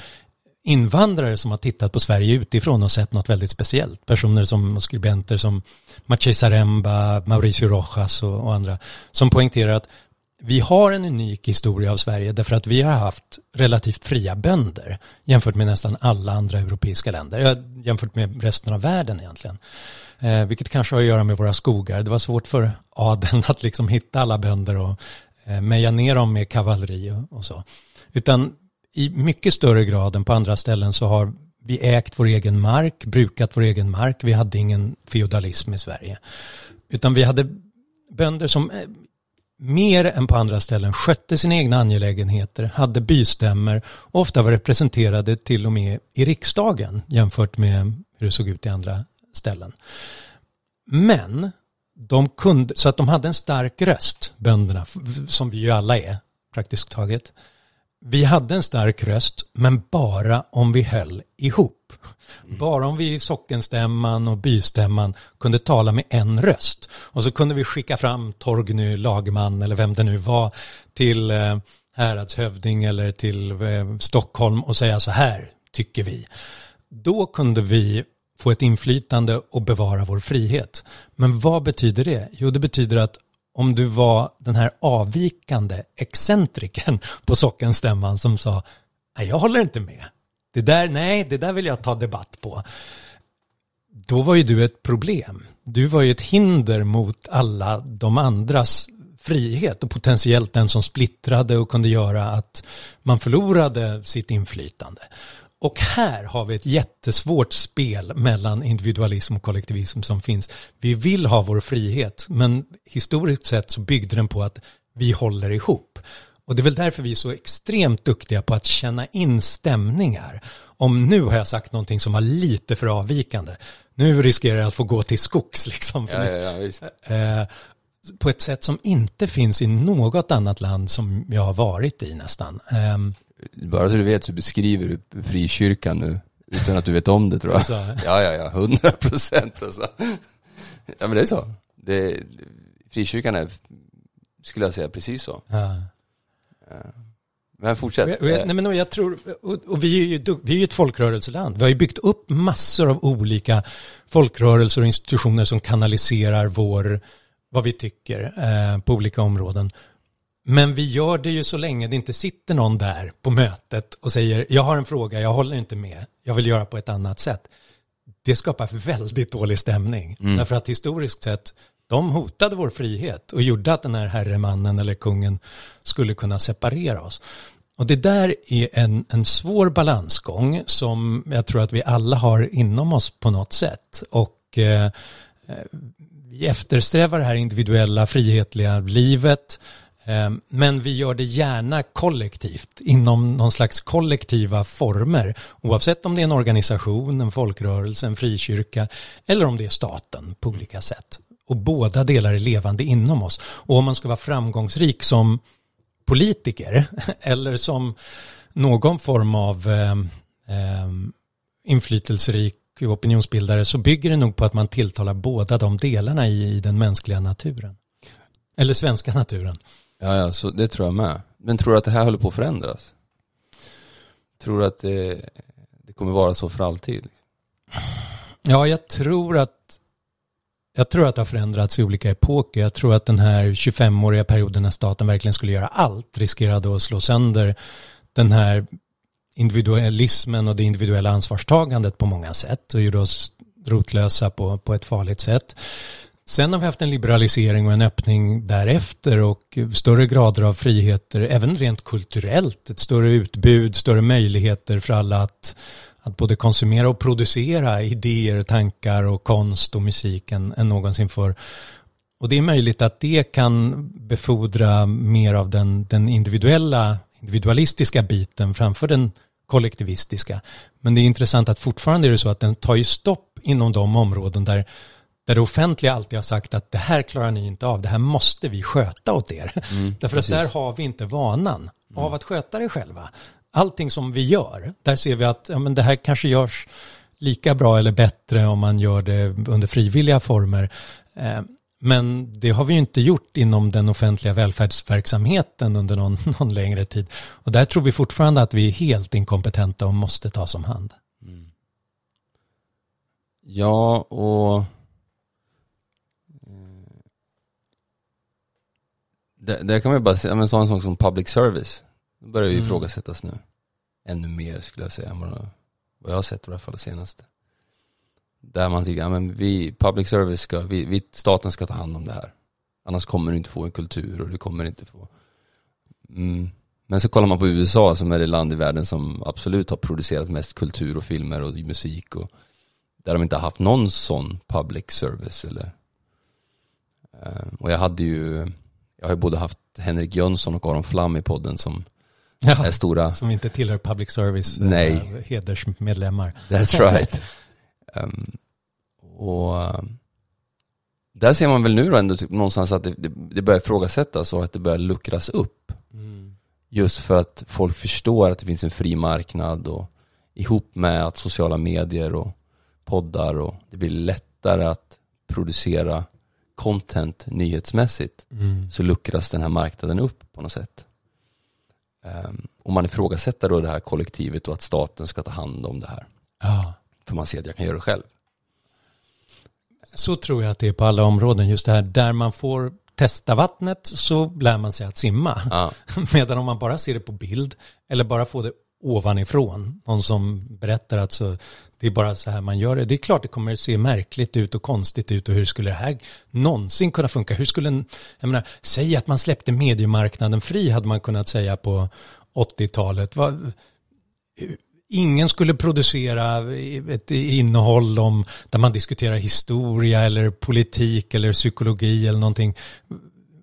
invandrare som har tittat på Sverige utifrån och sett något väldigt speciellt. Personer som skribenter som Maciej Saremba, Mauricio Rojas och, och andra som poängterar att vi har en unik historia av Sverige därför att vi har haft relativt fria bönder jämfört med nästan alla andra europeiska länder, eh, jämfört med resten av världen egentligen. Eh, vilket kanske har att göra med våra skogar. Det var svårt för adeln [LAUGHS] att liksom hitta alla bönder och eh, meja ner dem med kavalleri och, och så. Utan i mycket större grad än på andra ställen så har vi ägt vår egen mark, brukat vår egen mark. Vi hade ingen feodalism i Sverige. Utan vi hade bönder som eh, mer än på andra ställen skötte sina egna angelägenheter, hade bystämmer och ofta var representerade till och med i riksdagen jämfört med hur det såg ut i andra ställen. Men de kunde, så att de hade en stark röst, bönderna, som vi ju alla är praktiskt taget. Vi hade en stark röst, men bara om vi höll ihop. Mm. Bara om vi i sockenstämman och bystämman kunde tala med en röst. Och så kunde vi skicka fram Torgny lagman eller vem det nu var till eh, häradshövding eller till eh, Stockholm och säga så här tycker vi. Då kunde vi få ett inflytande och bevara vår frihet. Men vad betyder det? Jo, det betyder att om du var den här avvikande excentriken på sockenstämman som sa nej, jag håller inte med. Det där, nej, det där vill jag ta debatt på. Då var ju du ett problem. Du var ju ett hinder mot alla de andras frihet och potentiellt den som splittrade och kunde göra att man förlorade sitt inflytande. Och här har vi ett jättesvårt spel mellan individualism och kollektivism som finns. Vi vill ha vår frihet, men historiskt sett så byggde den på att vi håller ihop. Och det är väl därför vi är så extremt duktiga på att känna in stämningar. Om nu har jag sagt någonting som var lite för avvikande, nu riskerar jag att få gå till skogs [LAUGHS] liksom. Ja, ja, ja, eh, på ett sätt som inte finns i något annat land som jag har varit i nästan. Um, bara så du vet så beskriver du frikyrkan nu utan att du vet om det tror jag. Alltså. [LAUGHS] Ja, ja, ja, hundra procent alltså. Ja, men det är så. Det, frikyrkan är, skulle jag säga, precis så. Ja. Men fortsätt. Nej, men jag tror, och, och vi är ju vi är ju ett folkrörelseland. Vi har ju byggt upp massor av olika folkrörelser och institutioner som kanaliserar vår, vad vi tycker eh, på olika områden. Men vi gör det ju så länge det inte sitter någon där på mötet och säger jag har en fråga, jag håller inte med, jag vill göra på ett annat sätt. Det skapar väldigt dålig stämning. Mm. Därför att historiskt sett, de hotade vår frihet och gjorde att den här herremannen eller kungen skulle kunna separera oss. Och det där är en, en svår balansgång som jag tror att vi alla har inom oss på något sätt. Och eh, vi eftersträvar det här individuella frihetliga livet Eh, men vi gör det gärna kollektivt, inom någon slags kollektiva former, oavsett om det är en organisation, en folkrörelse, en frikyrka eller om det är staten på olika sätt. Och båda delar är levande inom oss. Och om man ska vara framgångsrik som politiker [LAUGHS] eller som någon form av eh, eh, inflytelserik opinionsbildare så bygger det nog på att man tilltalar båda de delarna i, i den mänskliga naturen. Eller svenska naturen. Ja, ja, så det tror jag med. Men tror du att det här håller på att förändras? Tror du att det, det kommer vara så för alltid? Ja, jag tror att jag tror att det har förändrats i olika epoker. Jag tror att den här 25-åriga perioden när staten verkligen skulle göra allt riskerade att slå sönder den här individualismen och det individuella ansvarstagandet på många sätt och gjorde oss rotlösa på, på ett farligt sätt. Sen har vi haft en liberalisering och en öppning därefter och större grader av friheter, även rent kulturellt, ett större utbud, större möjligheter för alla att, att både konsumera och producera idéer, tankar och konst och musik än, än någonsin förr. Och det är möjligt att det kan befordra mer av den, den individuella, individualistiska biten framför den kollektivistiska. Men det är intressant att fortfarande är det så att den tar ju stopp inom de områden där där det offentliga alltid har sagt att det här klarar ni inte av, det här måste vi sköta åt er. Mm, [LAUGHS] Därför precis. att där har vi inte vanan. av att sköta det själva. Allting som vi gör, där ser vi att ja, men det här kanske görs lika bra eller bättre om man gör det under frivilliga former. Eh, men det har vi ju inte gjort inom den offentliga välfärdsverksamheten under någon, [LAUGHS] någon längre tid. Och där tror vi fortfarande att vi är helt inkompetenta och måste tas om hand. Mm. Ja, och eh, där kan man ju bara säga, men sån sak som public service, det börjar ju mm. ifrågasättas nu. Ännu mer skulle jag säga, än vad jag har sett i alla fall det senaste. Där man tycker, ja men vi, public service ska, vi, vi, staten ska ta hand om det här. Annars kommer du inte få en kultur och du kommer inte få mm. Men så kollar man på USA som är det land i världen som absolut har producerat mest kultur och filmer och musik och där de inte har haft någon sån public service eller eh, och jag hade ju jag har ju både haft Henrik Jönsson och Aron Flam i podden som ja, är stora Som inte tillhör public service Nej. Äh, hedersmedlemmar That's right Um, och um, där ser man väl nu då ändå typ någonstans att det, det, det börjar ifrågasättas och att det börjar luckras upp. Mm. Just för att folk förstår att det finns en fri marknad och ihop med att sociala medier och poddar och det blir lättare att producera content nyhetsmässigt mm. så luckras den här marknaden upp på något sätt. Um, och man ifrågasätter då det här kollektivet och att staten ska ta hand om det här. Ja. För man ser att jag kan göra det själv. Så tror jag att det är på alla områden. Just det här där man får testa vattnet så lär man sig att simma. Ja. [LAUGHS] Medan om man bara ser det på bild eller bara får det ovanifrån. Någon som berättar att så, det är bara så här man gör det. Det är klart det kommer se märkligt ut och konstigt ut och hur skulle det här någonsin kunna funka? Hur skulle en, jag menar, säg att man släppte mediemarknaden fri hade man kunnat säga på 80-talet. Ingen skulle producera ett innehåll om där man diskuterar historia eller politik eller psykologi eller någonting.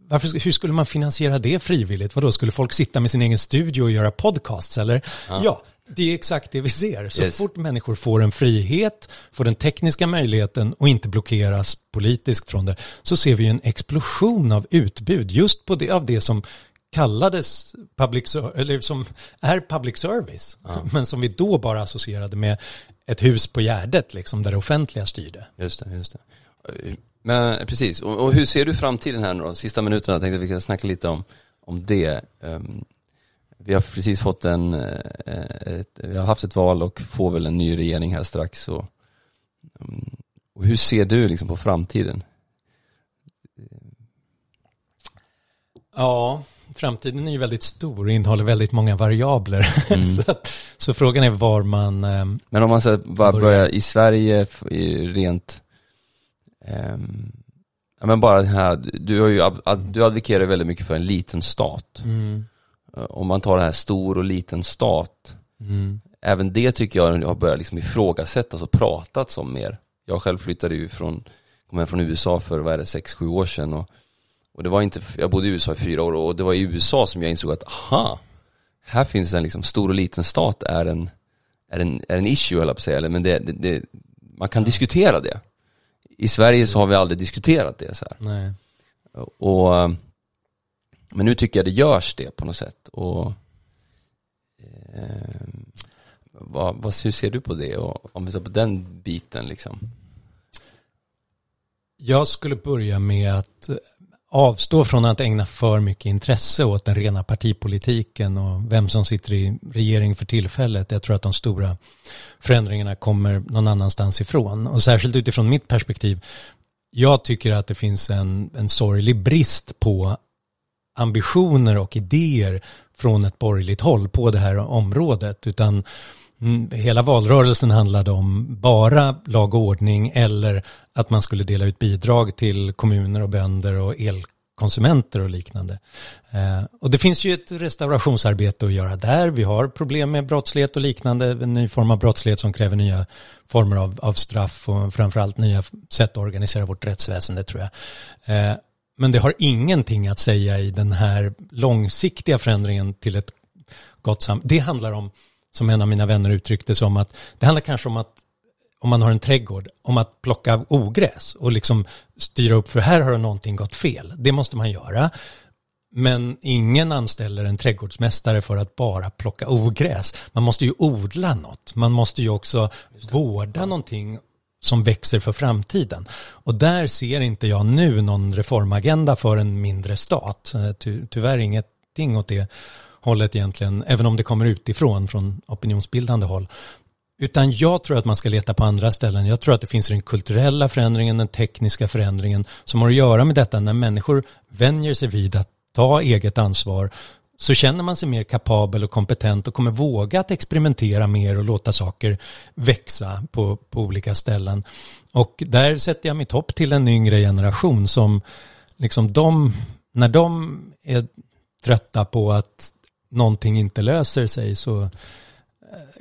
Varför, hur skulle man finansiera det frivilligt? Vadå, skulle folk sitta med sin egen studio och göra podcasts eller? Ja, ja det är exakt det vi ser. Så yes. fort människor får en frihet, får den tekniska möjligheten och inte blockeras politiskt från det, så ser vi en explosion av utbud just på det, av det som kallades public eller som är public service, ja. men som vi då bara associerade med ett hus på Gärdet, liksom, där det offentliga styrde. Just det, just det. Men precis, och, och hur ser du framtiden här nu då? Sista minuterna, tänkte vi kan snacka lite om, om det. Um, vi har precis fått en, uh, ett, vi har haft ett val och får väl en ny regering här strax. Och, um, och hur ser du liksom på framtiden? Ja, framtiden är ju väldigt stor och innehåller väldigt många variabler. Mm. [LAUGHS] så, att, så, frågan är var man eh, Men om man säger bara börjar i Sverige rent eh, Ja men bara det här, du har ju, du advokerar väldigt mycket för en liten stat. Mm. Om man tar det här stor och liten stat. Mm. Även det tycker jag har börjat liksom ifrågasättas och pratats om mer. Jag själv flyttade ju från, kom hem från USA för, vad är det, 6-7 år sedan och och det var inte, jag bodde i USA i fyra år och det var i USA som jag insåg att, aha, här finns en liksom stor och liten stat är en, är en, är en issue eller på säga, eller men det, det, det, man kan diskutera det. I Sverige så har vi aldrig diskuterat det så här. Nej. Och, men nu tycker jag det görs det på något sätt och eh, vad, vad, hur ser du på det och om vi ser på den biten liksom? Jag skulle börja med att avstå från att ägna för mycket intresse åt den rena partipolitiken och vem som sitter i regering för tillfället. Jag tror att de stora förändringarna kommer någon annanstans ifrån. Och särskilt utifrån mitt perspektiv, jag tycker att det finns en, en sorglig brist på ambitioner och idéer från ett borgerligt håll på det här området. Utan mm, hela valrörelsen handlade om bara lag och ordning eller att man skulle dela ut bidrag till kommuner och bönder och elkonsumenter och liknande. Eh, och det finns ju ett restaurationsarbete att göra där. Vi har problem med brottslighet och liknande, en ny form av brottslighet som kräver nya former av, av straff och framförallt nya sätt att organisera vårt rättsväsende tror jag. Eh, men det har ingenting att säga i den här långsiktiga förändringen till ett gott samhälle. Det handlar om, som en av mina vänner uttryckte som att det handlar kanske om att om man har en trädgård, om att plocka ogräs och liksom styra upp för här har någonting gått fel. Det måste man göra. Men ingen anställer en trädgårdsmästare för att bara plocka ogräs. Man måste ju odla något. Man måste ju också vårda någonting som växer för framtiden. Och där ser inte jag nu någon reformagenda för en mindre stat. Eh, ty tyvärr ingenting åt det hållet egentligen, även om det kommer utifrån från opinionsbildande håll. Utan jag tror att man ska leta på andra ställen. Jag tror att det finns den kulturella förändringen, den tekniska förändringen som har att göra med detta när människor vänjer sig vid att ta eget ansvar så känner man sig mer kapabel och kompetent och kommer våga att experimentera mer och låta saker växa på, på olika ställen. Och där sätter jag mitt hopp till en yngre generation som liksom de, när de är trötta på att någonting inte löser sig så eh,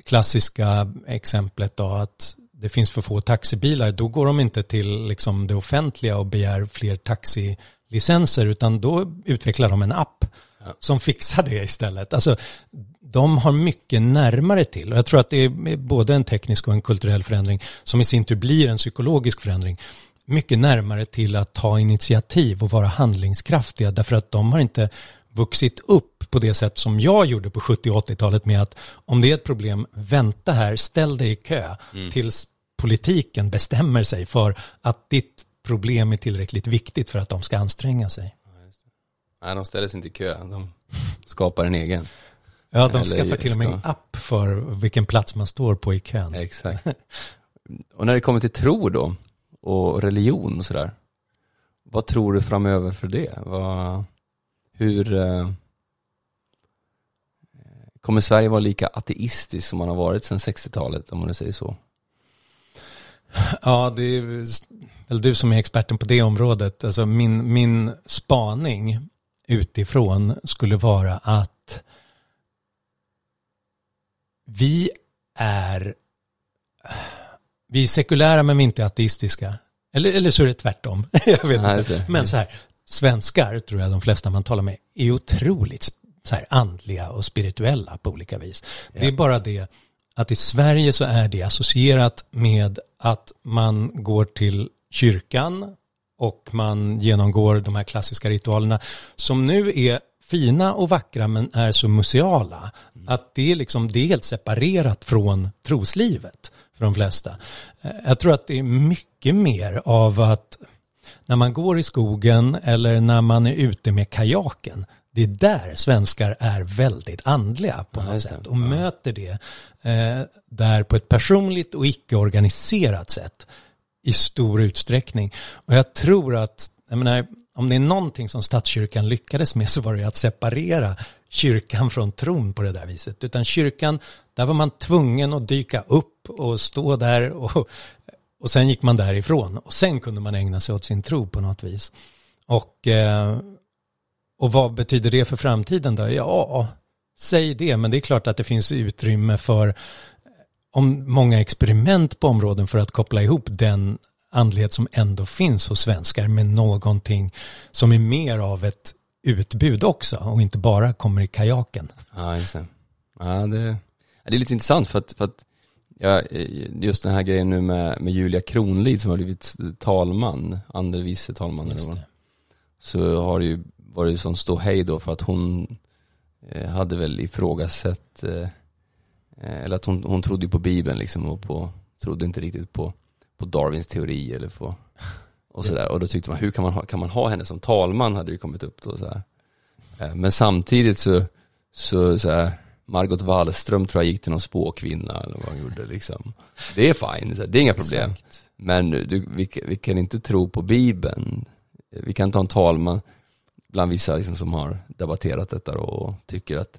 klassiska exemplet då att det finns för få taxibilar, då går de inte till liksom det offentliga och begär fler taxilicenser utan då utvecklar de en app som fixar det istället. Alltså, de har mycket närmare till och jag tror att det är både en teknisk och en kulturell förändring som i sin tur blir en psykologisk förändring mycket närmare till att ta initiativ och vara handlingskraftiga därför att de har inte vuxit upp på det sätt som jag gjorde på 70 och 80-talet med att om det är ett problem, vänta här, ställ dig i kö mm. tills politiken bestämmer sig för att ditt problem är tillräckligt viktigt för att de ska anstränga sig. Nej, de ställer sig inte i kö. De skapar en egen. Ja, de Eller skaffar till och med en app för vilken plats man står på i kön. Exakt. [LAUGHS] Och när det kommer till tro då, och religion och sådär, vad tror du framöver för det? Vad, hur eh, kommer Sverige vara lika ateistiskt som man har varit sedan 60-talet, om man nu säger så? Ja, det är väl du som är experten på det området. Alltså min, min spaning utifrån skulle vara att vi är vi är sekulära men vi är inte ateistiska. Eller, eller så är det tvärtom. [LAUGHS] jag vet Nej, inte. Men så här, svenskar tror jag de flesta man talar med är otroligt så här, andliga och spirituella på olika vis. Ja. Det är bara det att i Sverige så är det associerat med att man går till kyrkan och man genomgår de här klassiska ritualerna som nu är fina och vackra men är så museala. Mm. Att det är, liksom, det är helt separerat från troslivet för de flesta. Eh, jag tror att det är mycket mer av att när man går i skogen eller när man är ute med kajaken det är där svenskar är väldigt andliga på något ja, sätt och ja. möter det eh, där på ett personligt och icke-organiserat sätt i stor utsträckning. Och jag tror att, jag menar, om det är någonting som statskyrkan lyckades med så var det att separera kyrkan från tron på det där viset. Utan kyrkan, där var man tvungen att dyka upp och stå där och, och sen gick man därifrån. Och sen kunde man ägna sig åt sin tro på något vis. Och, eh, och vad betyder det för framtiden då? Ja, säg det, men det är klart att det finns utrymme för om många experiment på områden för att koppla ihop den andlighet som ändå finns hos svenskar med någonting som är mer av ett utbud också och inte bara kommer i kajaken. Ja, just det. Ja, det, det är lite intressant för att, för att ja, just den här grejen nu med, med Julia Kronlid som har blivit talman, andre vice talman eller vad. Så har det ju varit som ståhej då för att hon eh, hade väl ifrågasatt Eh, eller att hon, hon trodde på Bibeln liksom och på, trodde inte riktigt på, på Darwins teori eller på och sådär. Och då tyckte man, hur kan man ha, kan man ha henne som talman hade ju kommit upp då så. Eh, men samtidigt så, så, så här, Margot Wallström tror jag gick till någon spåkvinna eller vad hon gjorde liksom. Det är fine, så här, det är inga problem. Exakt. Men du, vi, vi, kan inte tro på Bibeln. Vi kan ta en talman bland vissa liksom, som har debatterat detta och tycker att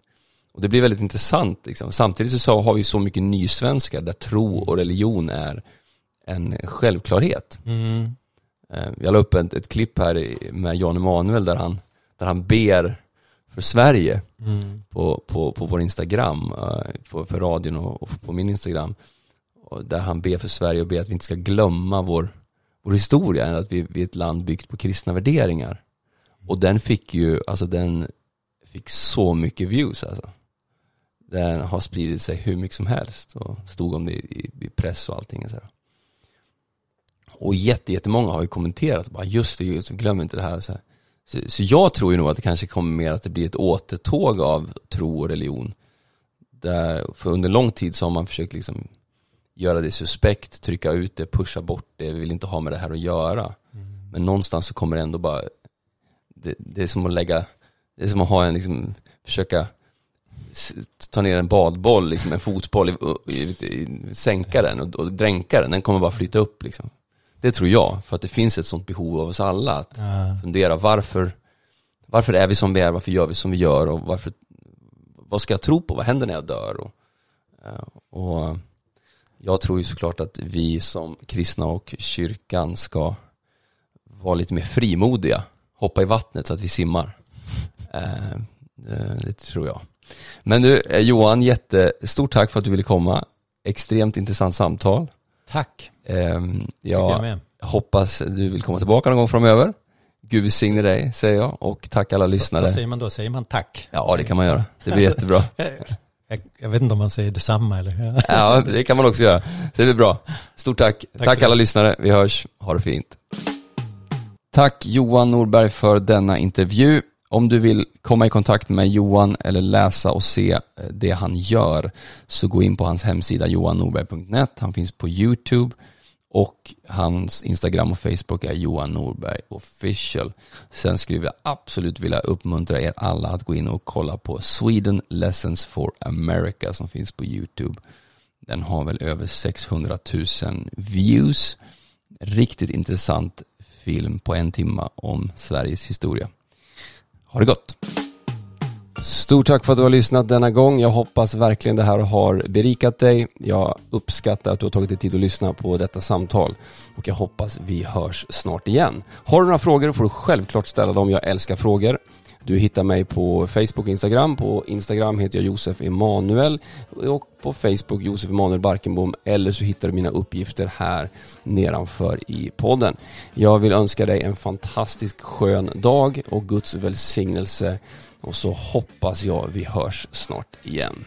och det blir väldigt intressant liksom. Samtidigt så har vi så mycket nysvenskar där tro och religion är en självklarhet. Mm. Eh, jag la upp ett, ett klipp här med Jan Emanuel där han, där han ber för Sverige mm. på, på, på vår Instagram, på, eh, för radion och, och på min Instagram. Och där han ber för Sverige och ber att vi inte ska glömma vår, vår historia, att vi, vi är ett land byggt på kristna värderingar. Och den fick ju, alltså den fick så mycket views alltså. Den har spridit sig hur mycket som helst och stod om det i, i press och allting. Och, så här. och jätte, jättemånga har ju kommenterat, bara just det, just, glöm inte det här. Så, här. Så, så jag tror ju nog att det kanske kommer mer att det blir ett återtåg av tro och religion. Där, för under lång tid så har man försökt liksom göra det suspekt, trycka ut det, pusha bort det, vi vill inte ha med det här att göra. Mm. Men någonstans så kommer det ändå bara, det, det, är som att lägga, det är som att ha en liksom, försöka ta ner en badboll, liksom en fotboll, sänka den och, och dränka den, den kommer bara flyta upp liksom. Det tror jag, för att det finns ett sånt behov av oss alla att ja. fundera varför, varför är vi som vi är, varför gör vi som vi gör och varför, vad ska jag tro på, vad händer när jag dör? Och, eh, och jag tror ju såklart att vi som kristna och kyrkan ska vara lite mer frimodiga, hoppa i vattnet så att vi simmar. Eh, det tror jag. Men du eh, Johan, jättestort tack för att du ville komma. Extremt intressant samtal. Tack. Ehm, jag, jag hoppas du vill komma tillbaka någon gång framöver. Gud välsigne dig, säger jag. Och tack alla lyssnare. Vad säger man då? Säger man tack? Ja, det kan man göra. Det blir jättebra. [LAUGHS] jag, jag, vet inte om man säger detsamma eller? [LAUGHS] ja, det kan man också göra. Det blir bra. Stort tack. Tack, tack alla lyssnare. Vi hörs. Ha det fint. Tack Johan Norberg för denna intervju. Om du vill komma i kontakt med Johan eller läsa och se eh, det han gör så gå in på hans hemsida johannorberg.net. Han finns på YouTube och hans Instagram och Facebook är Johan Norberg official. Sen skulle jag absolut vilja uppmuntra er alla att gå in och kolla på Sweden Lessons for America som finns på YouTube. Den har väl över 600 000 views. Riktigt intressant film på en timme om Sveriges historia. Ha det gott! Stort tack för att du har lyssnat denna gång. Jag hoppas verkligen det här har berikat dig. Jag uppskattar att du har tagit dig tid att lyssna på detta samtal och jag hoppas vi hörs snart igen. Har du några frågor får du självklart ställa dem. Jag älskar frågor. Du hittar mig på Facebook och Instagram. På Instagram heter jag Josef Emanuel och på Facebook Josef Emanuel Barkenbom eller så hittar du mina uppgifter här nedanför i podden. Jag vill önska dig en fantastisk skön dag och Guds välsignelse och så hoppas jag vi hörs snart igen.